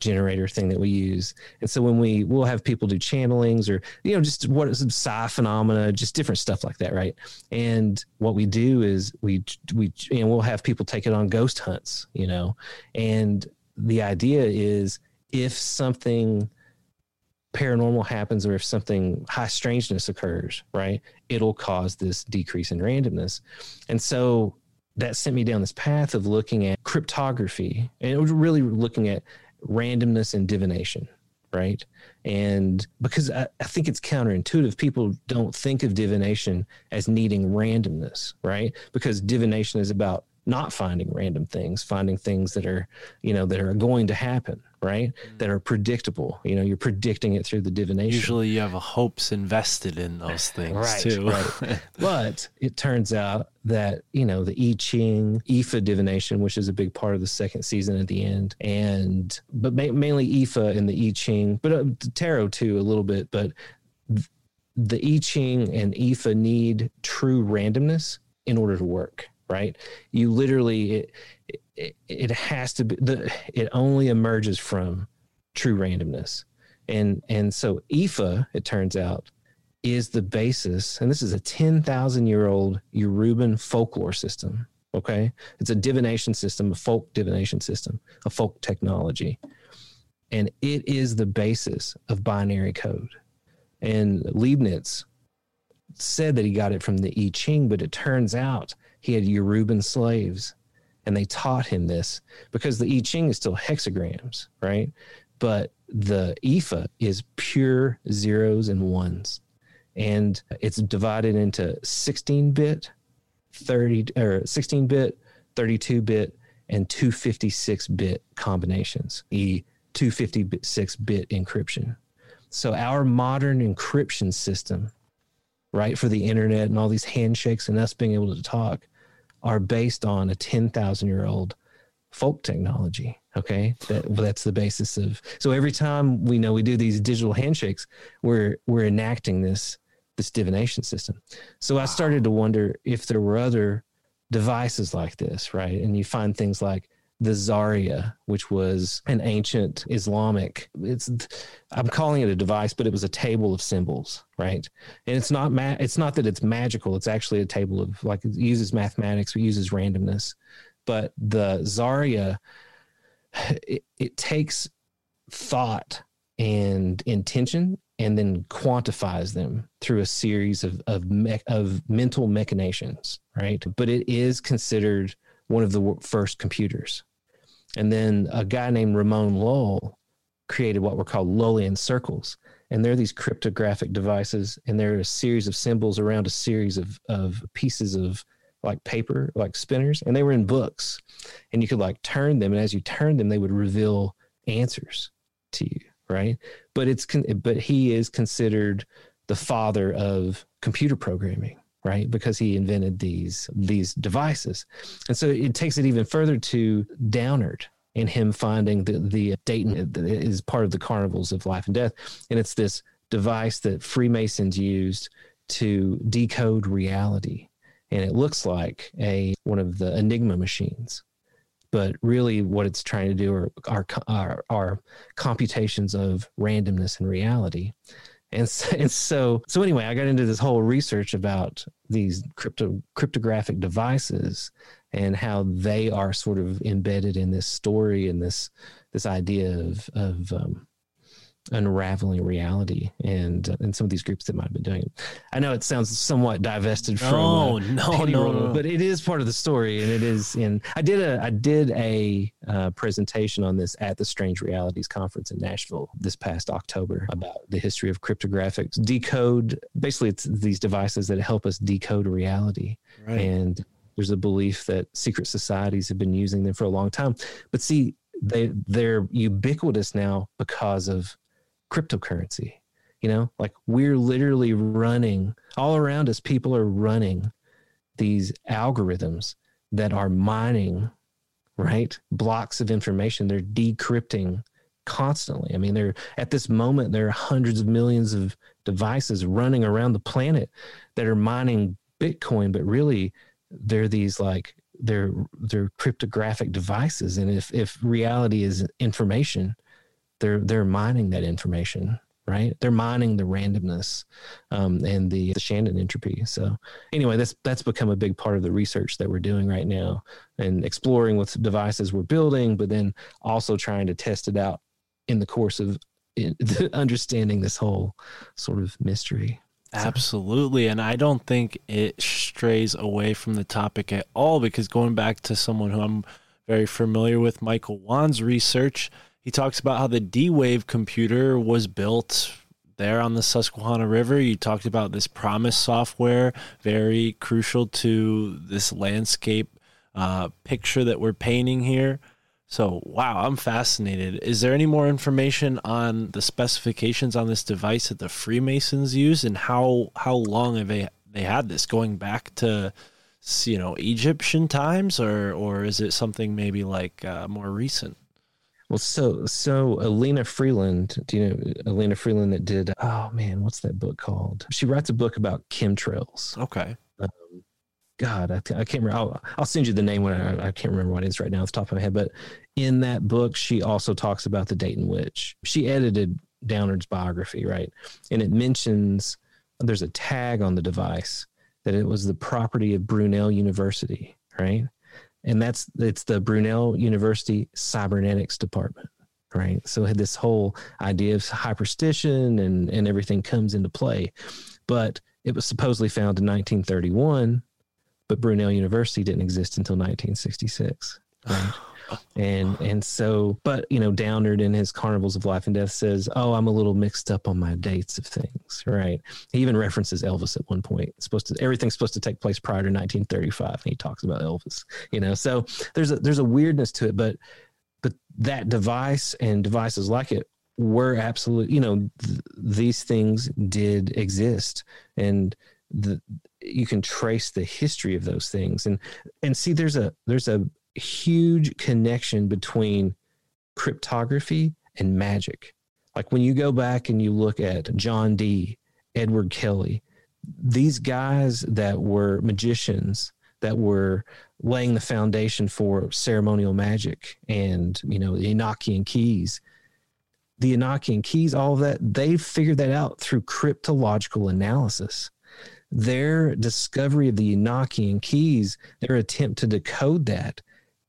generator thing that we use. And so when we we'll have people do channelings or you know just what is psi phenomena, just different stuff like that, right? And what we do is we we and we'll have people take it on ghost hunts, you know. And the idea is if something paranormal happens or if something high strangeness occurs, right, it'll cause this decrease in randomness. And so that sent me down this path of looking at cryptography and it was really looking at randomness and divination, right? And because I, I think it's counterintuitive, people don't think of divination as needing randomness, right? Because divination is about not finding random things, finding things that are, you know, that are going to happen, right? That are predictable. You know, you're predicting it through the divination. Usually you have hopes invested in those things Right, too. right. [laughs] but it turns out that you know the I Ching, Ifa divination, which is a big part of the second season at the end, and but ma- mainly Ifa and the I Ching, but uh, tarot too a little bit. But th- the I Ching and Ifa need true randomness in order to work. Right? You literally it it, it has to be the it only emerges from true randomness. And and so Ifa, it turns out, is the basis, and this is a 10,000 year old Yoruban folklore system. Okay. It's a divination system, a folk divination system, a folk technology. And it is the basis of binary code. And Leibniz said that he got it from the I Ching, but it turns out he had Yoruban slaves and they taught him this because the I Ching is still hexagrams, right? But the Ifa is pure zeros and ones and it's divided into 16 bit 30 or 16 bit 32 bit and 256 bit combinations e 256 bit encryption so our modern encryption system right for the internet and all these handshakes and us being able to talk are based on a 10,000 year old folk technology okay? That well, that's the basis of so every time we know we do these digital handshakes we're we're enacting this this divination system. So i started to wonder if there were other devices like this right? And you find things like the Zairja, which was an ancient Islamic. It's I'm calling it a device, but it was a table of symbols, right? And it's not ma- it's not that it's magical. It's actually a table of like it uses mathematics, it uses randomness. But the Zairja, it, it takes thought and intention and then quantifies them through a series of of, me- of mental machinations, right? But it is considered one of the first computers. And then a guy named Ramon Lull created what were called Lullian circles. And they're these cryptographic devices, and they're a series of symbols around a series of, of pieces of like paper, like spinners, and they were in books. And you could like turn them, and as you turn them, they would reveal answers to you, right? But it's con- but he is considered the father of computer programming, right? Because he invented these these devices, and so it takes it even further to Downard and him finding the the Dayton is part of the carnivals of life and death, and it's this device that Freemasons used to decode reality, and it looks like a one of the Enigma machines. But really, what it's trying to do are, are, are, are computations of randomness and reality. And so, [laughs] and so, so anyway, I got into this whole research about these crypto cryptographic devices and how they are sort of embedded in this story and this this idea of of um, unraveling reality and uh, and some of these groups that might have been doing it. I know it sounds somewhat divested from uh, no, no, Roll, no. but it is part of the story and it is in I did a I did a uh, presentation on this at the Strange Realities conference in Nashville this past October about the history of cryptographics decode basically it's these devices that help us decode reality Right. and there's a belief that secret societies have been using them for a long time but see they they're ubiquitous now because of cryptocurrency you know? Like we're literally running all around us people are running these algorithms that are mining right? Blocks of information. They're decrypting constantly. I mean they're at this moment there are hundreds of millions of devices running around the planet that are mining bitcoin but really they're these like they're they're cryptographic devices. And if if reality is information they're they're mining that information right they're mining the randomness um, and the, the shannon entropy so anyway that's that's become a big part of the research that we're doing right now and exploring with devices we're building but then also trying to test it out in the course of in, [laughs] understanding this whole sort of mystery Absolutely. And I don't think it strays away from the topic at all because going back to someone who I'm very familiar with, Michael Wan's research, he talks about how the D Wave computer was built there on the Susquehanna River. You talked about this Promise software, very crucial to this landscape uh, picture that we're painting here. So, wow, I'm fascinated. Is there any more information on the specifications on this device that the Freemasons use, and how how long have they they had this going back to you know Egyptian times, or or is it something maybe like uh, more recent? Well, so so Elana Freeland, do you know Elana Freeland that did? Oh man, what's that book called? She writes a book about chemtrails. Okay, um, God, I, I can't remember. I'll, I'll send you the name when I, I can't remember what it is right now off the top of my head. But in that book, she also talks about the Dayton Witch. She edited Downard's biography, right? And it mentions there's a tag on the device that it was the property of Brunel University, right? And that's it's the Brunel University Cybernetics Department, right? So had this whole idea of hyperstition and and everything comes into play, but it was supposedly found in 1931 but Brunel University didn't exist until 1966. Right? [sighs] [sighs] [sighs] and and so, but you know, Downard in his Carnivals of Life and Death says, "Oh, I'm a little mixed up on my dates of things." Right? He even references Elvis at one point. It's supposed to everything's supposed to take place prior to 1935, and he talks about Elvis. You know, so there's a there's a weirdness to it, but but that device and devices like it were absolute. You know, th- these things did exist, and the you can trace the history of those things and and see there's a there's a huge connection between cryptography and magic like when you go back and you look at John Dee, Edward Kelly, these guys that were magicians that were laying the foundation for ceremonial magic and you know the Enochian keys. The Enochian keys, all of that, they figured that out through cryptological analysis. Their discovery of the Enochian keys, their attempt to decode that,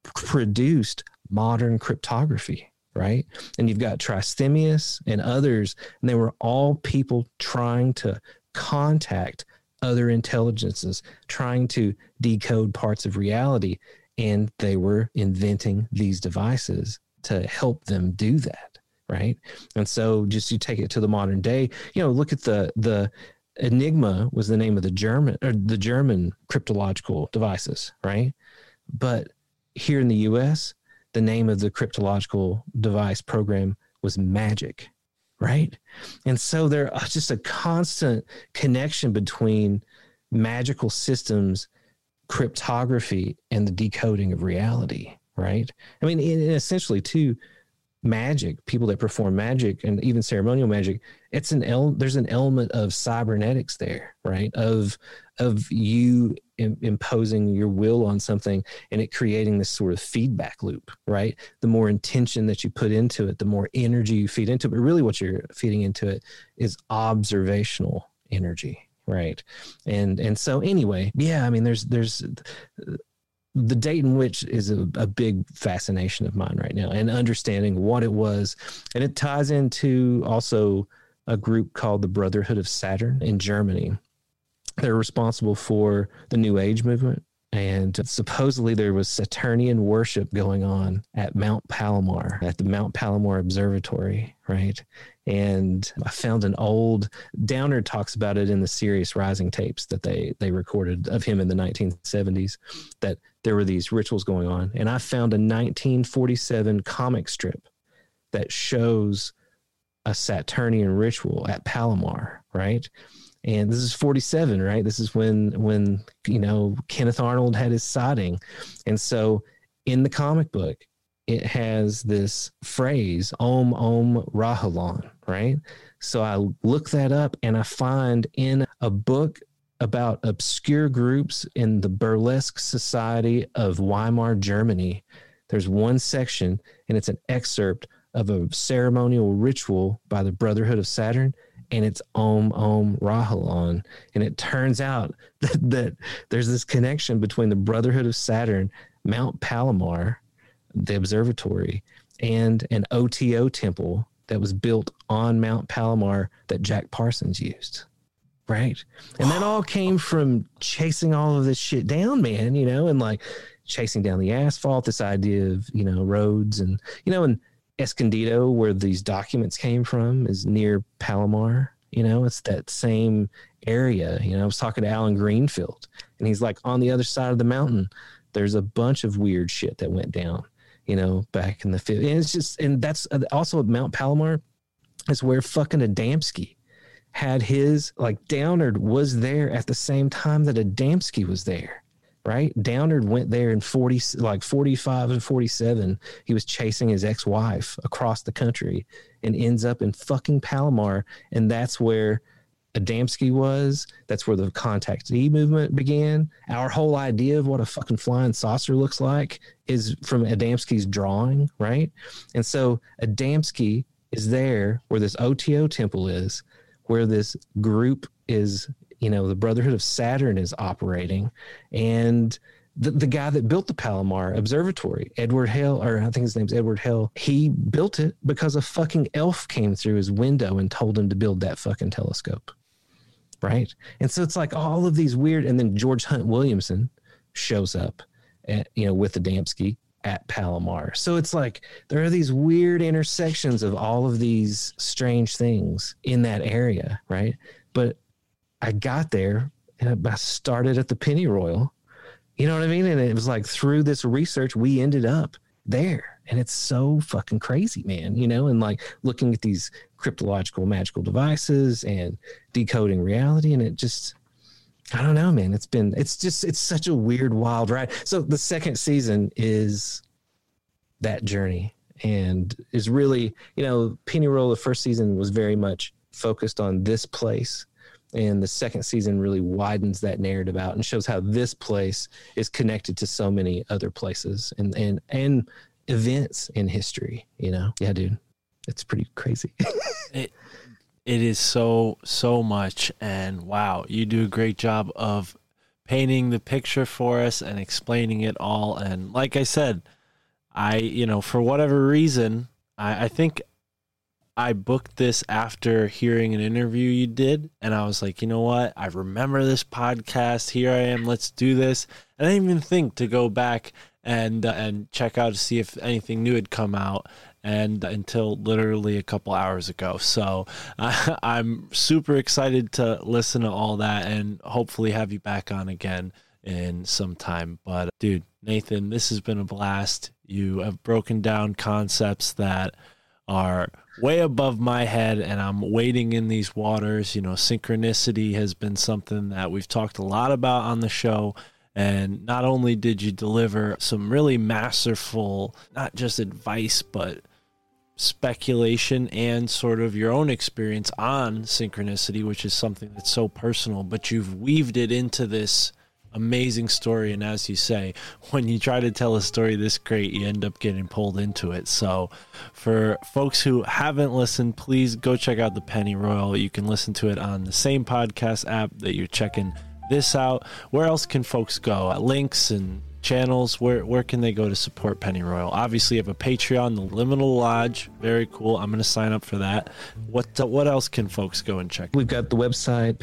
produced modern cryptography, right? And you've got Trithemius and others, and they were all people trying to contact other intelligences, trying to decode parts of reality. And they were inventing these devices to help them do that. Right. And so just you take it to the modern day, you know, look at the, the, Enigma was the name of the German or the German cryptological devices, right? But here in the US, the name of the cryptological device program was Magic, right? And so there's uh, just a constant connection between magical systems, cryptography, and the decoding of reality, right? I mean, essentially, too, magic, people that perform magic and even ceremonial magic, it's an el- there's an element of cybernetics there, right? Of of you Im- imposing your will on something and it creating this sort of feedback loop, right? The more intention that you put into it, the more energy you feed into it. But really, what you're feeding into it is observational energy, right? And and so anyway, yeah, I mean, there's there's the Dayton witch is a, a, big fascination of mine right now and understanding what it was. And it ties into also a group called the Brotherhood of Saturn in Germany. They're responsible for the New Age movement. And supposedly there was Saturnian worship going on at Mount Palomar, at the Mount Palomar Observatory, right? And I found an old Downard talks about it in the Sirius Rising tapes that they they recorded of him in the 1970s. That there were these rituals going on, and I found a 1947 comic strip that shows a Saturnian ritual at Palomar, right? And this is 47, right? This is when when you know Kenneth Arnold had his sighting, and so in the comic book, it has this phrase Om Om Rahulan, right? So I look that up and I find in a book about obscure groups in the burlesque society of Weimar, Germany. There's one section, and it's an excerpt of a ceremonial ritual by the Brotherhood of Saturn, and it's Om Om Rahulan. And it turns out [laughs] that, that there's this connection between the Brotherhood of Saturn, Mount Palomar, the observatory, and an OTO temple that was built on Mount Palomar that Jack Parsons used. Right. And that all came from chasing all of this shit down, man, you know, and like chasing down the asphalt, this idea of, you know, roads and, you know, and Escondido, where these documents came from, is near Palomar. You know, it's that same area. You know, I was talking to Allen Greenfield, and he's like, on the other side of the mountain, there's a bunch of weird shit that went down, you know, back in the 50s. And it's just, and that's uh, also Mount Palomar is where fucking Adamski had his like Downard was there at the same time that Adamski was there, right? Downard went there in 40 like 45 and 47. He was chasing his ex-wife across the country and ends up in fucking Palomar and that's where Adamski was. That's where the contactee movement began. Our whole idea of what a fucking flying saucer looks like is from Adamski's drawing, right? And so Adamski is there where this OTO temple is where this group is, you know, the Brotherhood of Saturn is operating. And the, the guy that built the Palomar Observatory, Edward Hale, or I think his name's Edward Hale, he built it because a fucking elf came through his window and told him to build that fucking telescope. Right. And so it's like all of these weird, and then George Hunt Williamson shows up, at, you know, with the Damsky at Palomar. So it's like there are these weird intersections of all of these strange things in that area, right? But I got there and I started at the Pennyroyal. You know what I mean? And it was like through this research, we ended up there. And it's so fucking crazy, man. You know, and like looking at these cryptological magical devices and decoding reality. And it just, I don't know, man. It's been it's just it's such a weird, wild ride. So the second season is that journey and is really, you know, Pennyroyal, the first season was very much focused on this place. And the second season really widens that narrative out and shows how this place is connected to so many other places and and and events in history. You know, yeah, dude, it's pretty crazy. [laughs] It it is so so much and wow, you do a great job of painting the picture for us and explaining it all and like I said, I you know, for whatever reason, I, I think I booked this after hearing an interview you did, and I was like, you know what? I remember this podcast. Here I am. Let's do this. And I didn't even think to go back and uh, and check out to see if anything new had come out, and until literally a couple hours ago. So uh, [laughs] I'm super excited to listen to all that, and hopefully have you back on again in some time. But dude, Nathan, this has been a blast. You have broken down concepts that are way above my head and I'm wading in these waters. You know, synchronicity has been something that we've talked a lot about on the show. And not only did you deliver some really masterful, not just advice, but speculation and sort of your own experience on synchronicity, which is something that's so personal, but you've weaved it into this amazing story. And as you say, when you try to tell a story this great, you end up getting pulled into it. So, for folks who haven't listened, please go check out the Penny Royal. You can listen to it on the same podcast app that you're checking this out. Where else can folks go? Links and channels where where can they go to support pennyroyal obviously you have a patreon the liminal lodge very cool i'm going to sign up for that what uh, what else can folks go and check We've got the website,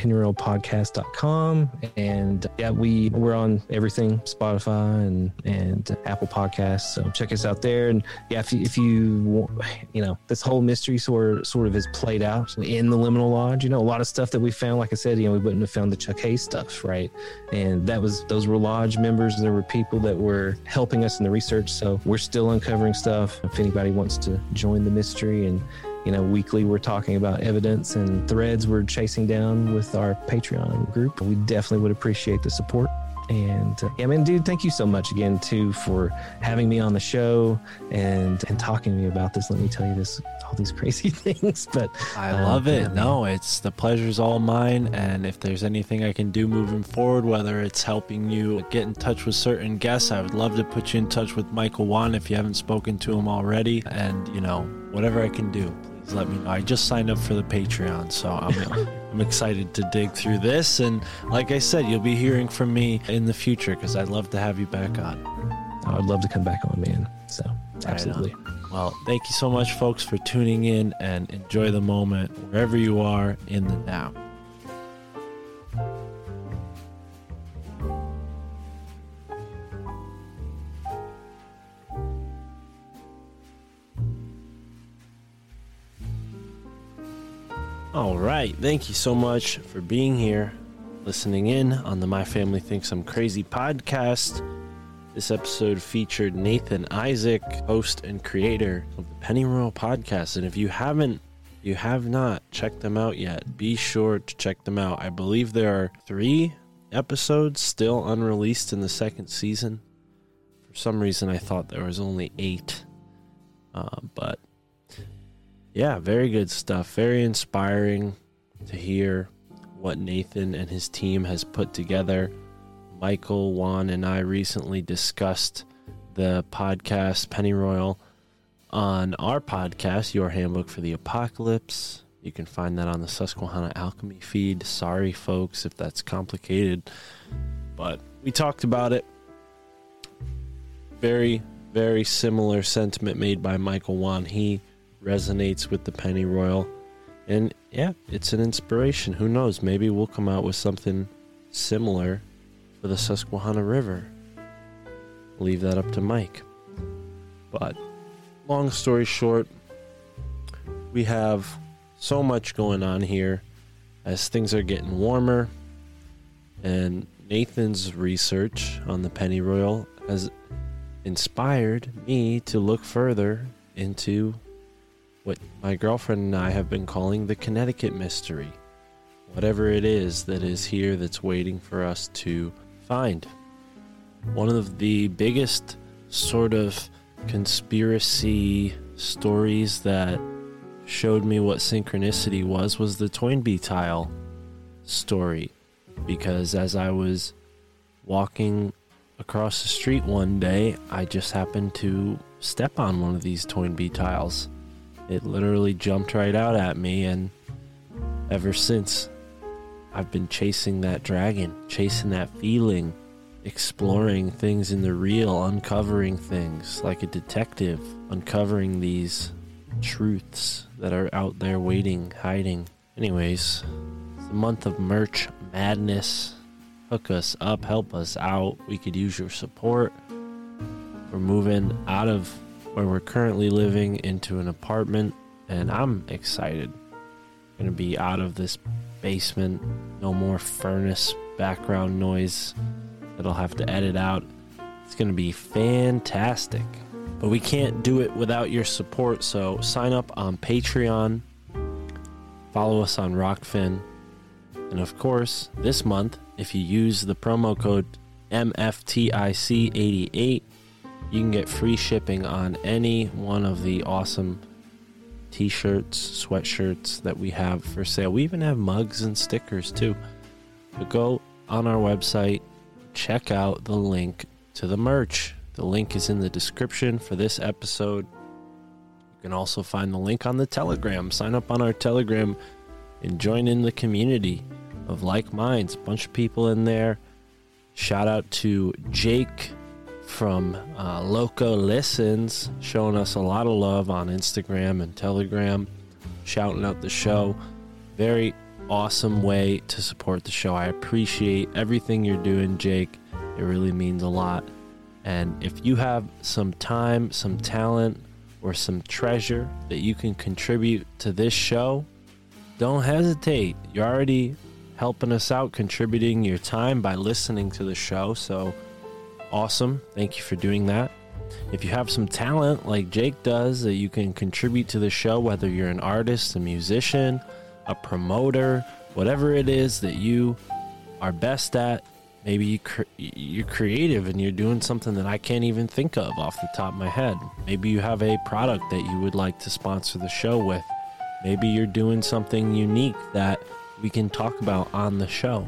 pennyroyalpodcast.com. And yeah, we, we're on everything Spotify and, and Apple Podcasts. So check us out there. And yeah, if you, if you, want- you know, this whole mystery sort, sort of is played out in the Liminal Lodge. You know, a lot of stuff that we found, like I said, you know, we wouldn't have found the Chuck Hayes stuff, right? And that was, those were lodge members. There were people that were helping us in the research. So we're still uncovering stuff. If anybody wants to join the mystery and, you know, weekly we're talking about evidence and threads we're chasing down with our Patreon group. We definitely would appreciate the support. And uh, yeah, man, dude, thank you so much again too for having me on the show and and talking to me about this. Let me tell you this, all these [laughs] crazy things. But I uh, love it. yeah, no, it's the pleasure's all mine. And if there's anything I can do moving forward, whether it's helping you get in touch with certain guests, I would love to put you in touch with Michael Wan if you haven't spoken to him already. And you know, whatever I can do, let me know. I just signed up for the Patreon, so I'm [laughs] I'm excited to dig through this. And like I said, you'll be hearing from me in the future because I'd love to have you back on. I'd love to come back on, man. So absolutely. Well, thank you so much, folks, for tuning in and enjoy the moment wherever you are in the now. All right. Thank you so much for being here, listening in on the My Family Thinks I'm Crazy podcast. This episode featured Nathan Isaac, host and creator of the Penny Royal podcast. And if you haven't, you have not checked them out yet, be sure to check them out. I believe there are three episodes still unreleased in the second season. For some reason, I thought there was only eight. Uh, but yeah, very good stuff. Very inspiring to hear what Nathan and his team has put together. Michael, Juan, and I recently discussed the podcast Pennyroyal on our podcast, Your Handbook for the Apocalypse. You can find that on the Susquehanna Alchemy feed. Sorry, folks, if that's complicated, but we talked about it. Very, very similar sentiment made by Michael Wan. He resonates with the Pennyroyal. And yeah, it's an inspiration. Who knows? Maybe we'll come out with something similar for the Susquehanna River. Leave that up to Mike. But long story short, we have so much going on here as things are getting warmer. And Nathan's research on the Pennyroyal has inspired me to look further into what my girlfriend and I have been calling the Connecticut mystery. Whatever it is that is here that's waiting for us to find. One of the biggest sort of conspiracy stories that showed me what synchronicity was was the Toynbee tile. story because as I was walking across the street one day, I just happened to step on one of these Toynbee tiles. It literally jumped right out at me, and ever since, I've been chasing that dragon, chasing that feeling, exploring things in the real, uncovering things like a detective, uncovering these truths that are out there waiting, hiding. Anyways, it's the month of merch madness. Hook us up, help us out. We could use your support. We're moving out of where we're currently living into an apartment, and I'm excited. Gonna be out of this basement. No more furnace background noise that I'll have to edit out. It's gonna be fantastic. But we can't do it without your support, so sign up on Patreon, follow us on Rokfin, and of course, this month, if you use the promo code MFTIC88, you can get free shipping on any one of the awesome t shirts, sweatshirts that we have for sale. We even have mugs and stickers too. But go on our website, check out the link to the merch. The link is in the description for this episode. You can also find the link on the Telegram. Sign up on our Telegram and join in the community of like minds. Bunch of people in there. Shout out to Jake from uh, Loco Listens, showing us a lot of love on Instagram and Telegram, shouting out the show. Very awesome way to support the show. I appreciate everything you're doing, Jake. It really means a lot. And if you have some time, some talent, or some treasure that you can contribute to this show, don't hesitate. You're already helping us out, contributing your time by listening to the show. So awesome. Thank you for doing that. If you have some talent like Jake does that you can contribute to the show, whether you're an artist, a musician, a promoter, whatever it is that you are best at, maybe you cre- you're creative and you're doing something that I can't even think of off the top of my head. Maybe you have a product that you would like to sponsor the show with. Maybe you're doing something unique that we can talk about on the show.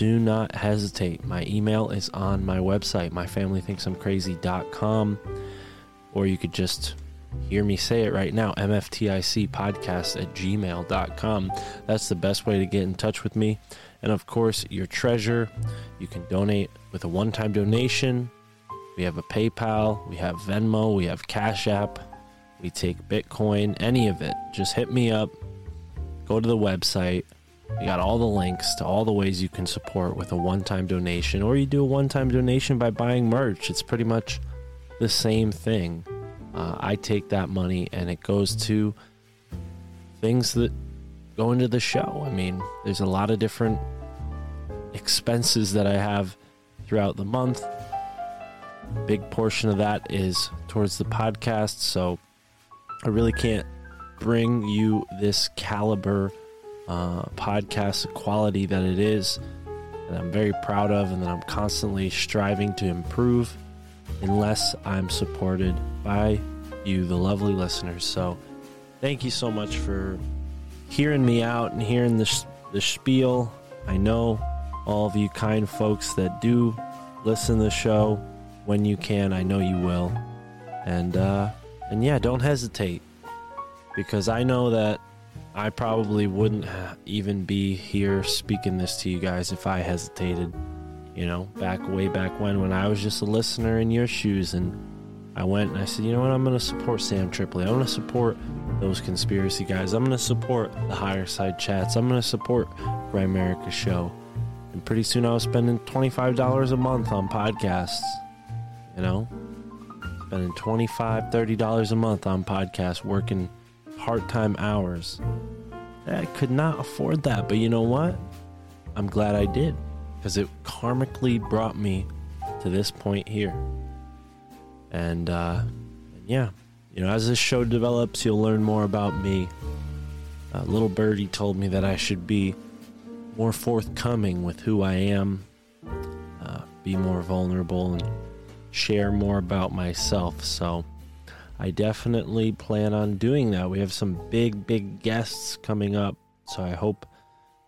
Do not hesitate. My email is on my website, myfamilythinksimcrazy.com, or you could just hear me say it right now mfticpodcast at gmail.com. That's the best way to get in touch with me. And of course, your treasure, you can donate with a one time donation. We have a PayPal, we have Venmo, we have Cash App, we take Bitcoin, any of it. Just hit me up, go to the website. We got all the links to all the ways you can support with a one time donation, or you do a one time donation by buying merch. It's pretty much the same thing. Uh, I take that money and it goes to things that go into the show. I mean, there's a lot of different expenses that I have throughout the month. Big portion of that is towards the podcast, so I really can't bring you this caliber uh, podcast quality that it is that I'm very proud of and that I'm constantly striving to improve unless I'm supported by you, the lovely listeners. So thank you so much for hearing me out and hearing the, the spiel. I know all of you kind folks that do listen to the show when you can. I know you will. And, uh, and yeah, don't hesitate because I know that I probably wouldn't uh, even be here speaking this to you guys if I hesitated. You know, back way back when, when I was just a listener in your shoes, and I went and I said, you know what, I'm going to support Sam Tripoli. I'm going to support those conspiracy guys. I'm going to support the Higherside Chats. I'm going to support Grimerica Show. And pretty soon I was spending $25 a month on podcasts. You know, spending $25, $30 a month on podcasts, working part time hours. I could not afford that, but you know what? I'm glad I did because it karmically brought me to this point here. And, uh, yeah, you know, as this show develops, you'll learn more about me. Uh, little birdie told me that I should be more forthcoming with who I am, uh, be more vulnerable, and share more about myself. So I definitely plan on doing that. We have some big, big guests coming up, so I hope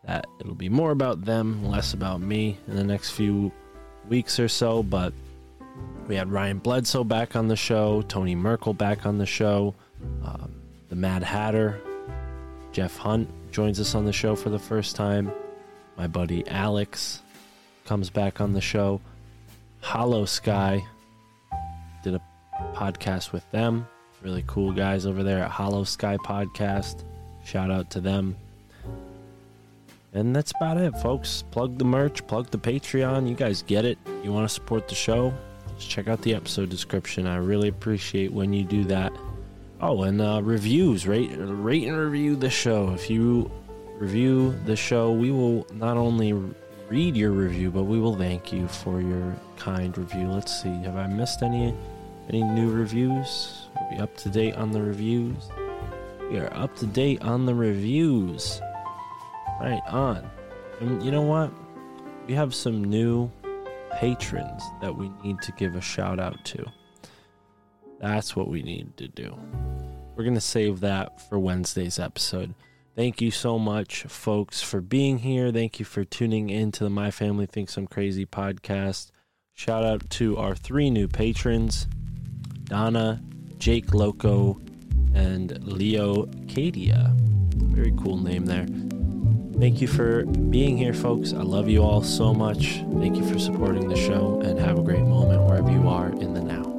that it'll be more about them, less about me in the next few weeks or so. But we had Ryan Bledsoe back on the show, Tony Merkel back on the show, um, the Mad Hatter, Jeff Hunt joins us on the show for the first time. My buddy Alex comes back on the show. Hollow Sky podcast with them. Really cool guys over there at Hollow Sky Podcast. Shout out to them. And that's about it, folks. Plug the merch, plug the Patreon. You guys get it. You want to support the show? Just check out the episode description. I really appreciate when you do that. Oh, and uh, reviews. Rate, rate and review the show. If you review the show, we will not only read your review, but we will thank you for your kind review. Let's see. Have I missed any any new reviews? Are we up to date on the reviews? We are up to date on the reviews. Right on. And you know what? We have some new patrons that we need to give a shout out to. That's what we need to do. We're going to save that for Wednesday's episode. Thank you so much, folks, for being here. Thank you for tuning in to the My Family Thinks I'm Crazy podcast. Shout out to our three new patrons Donna, Jake Loco, and Leo Cadia. Very cool name there. Thank you for being here, folks. I love you all so much. Thank you for supporting the show, and have a great moment wherever you are in the now.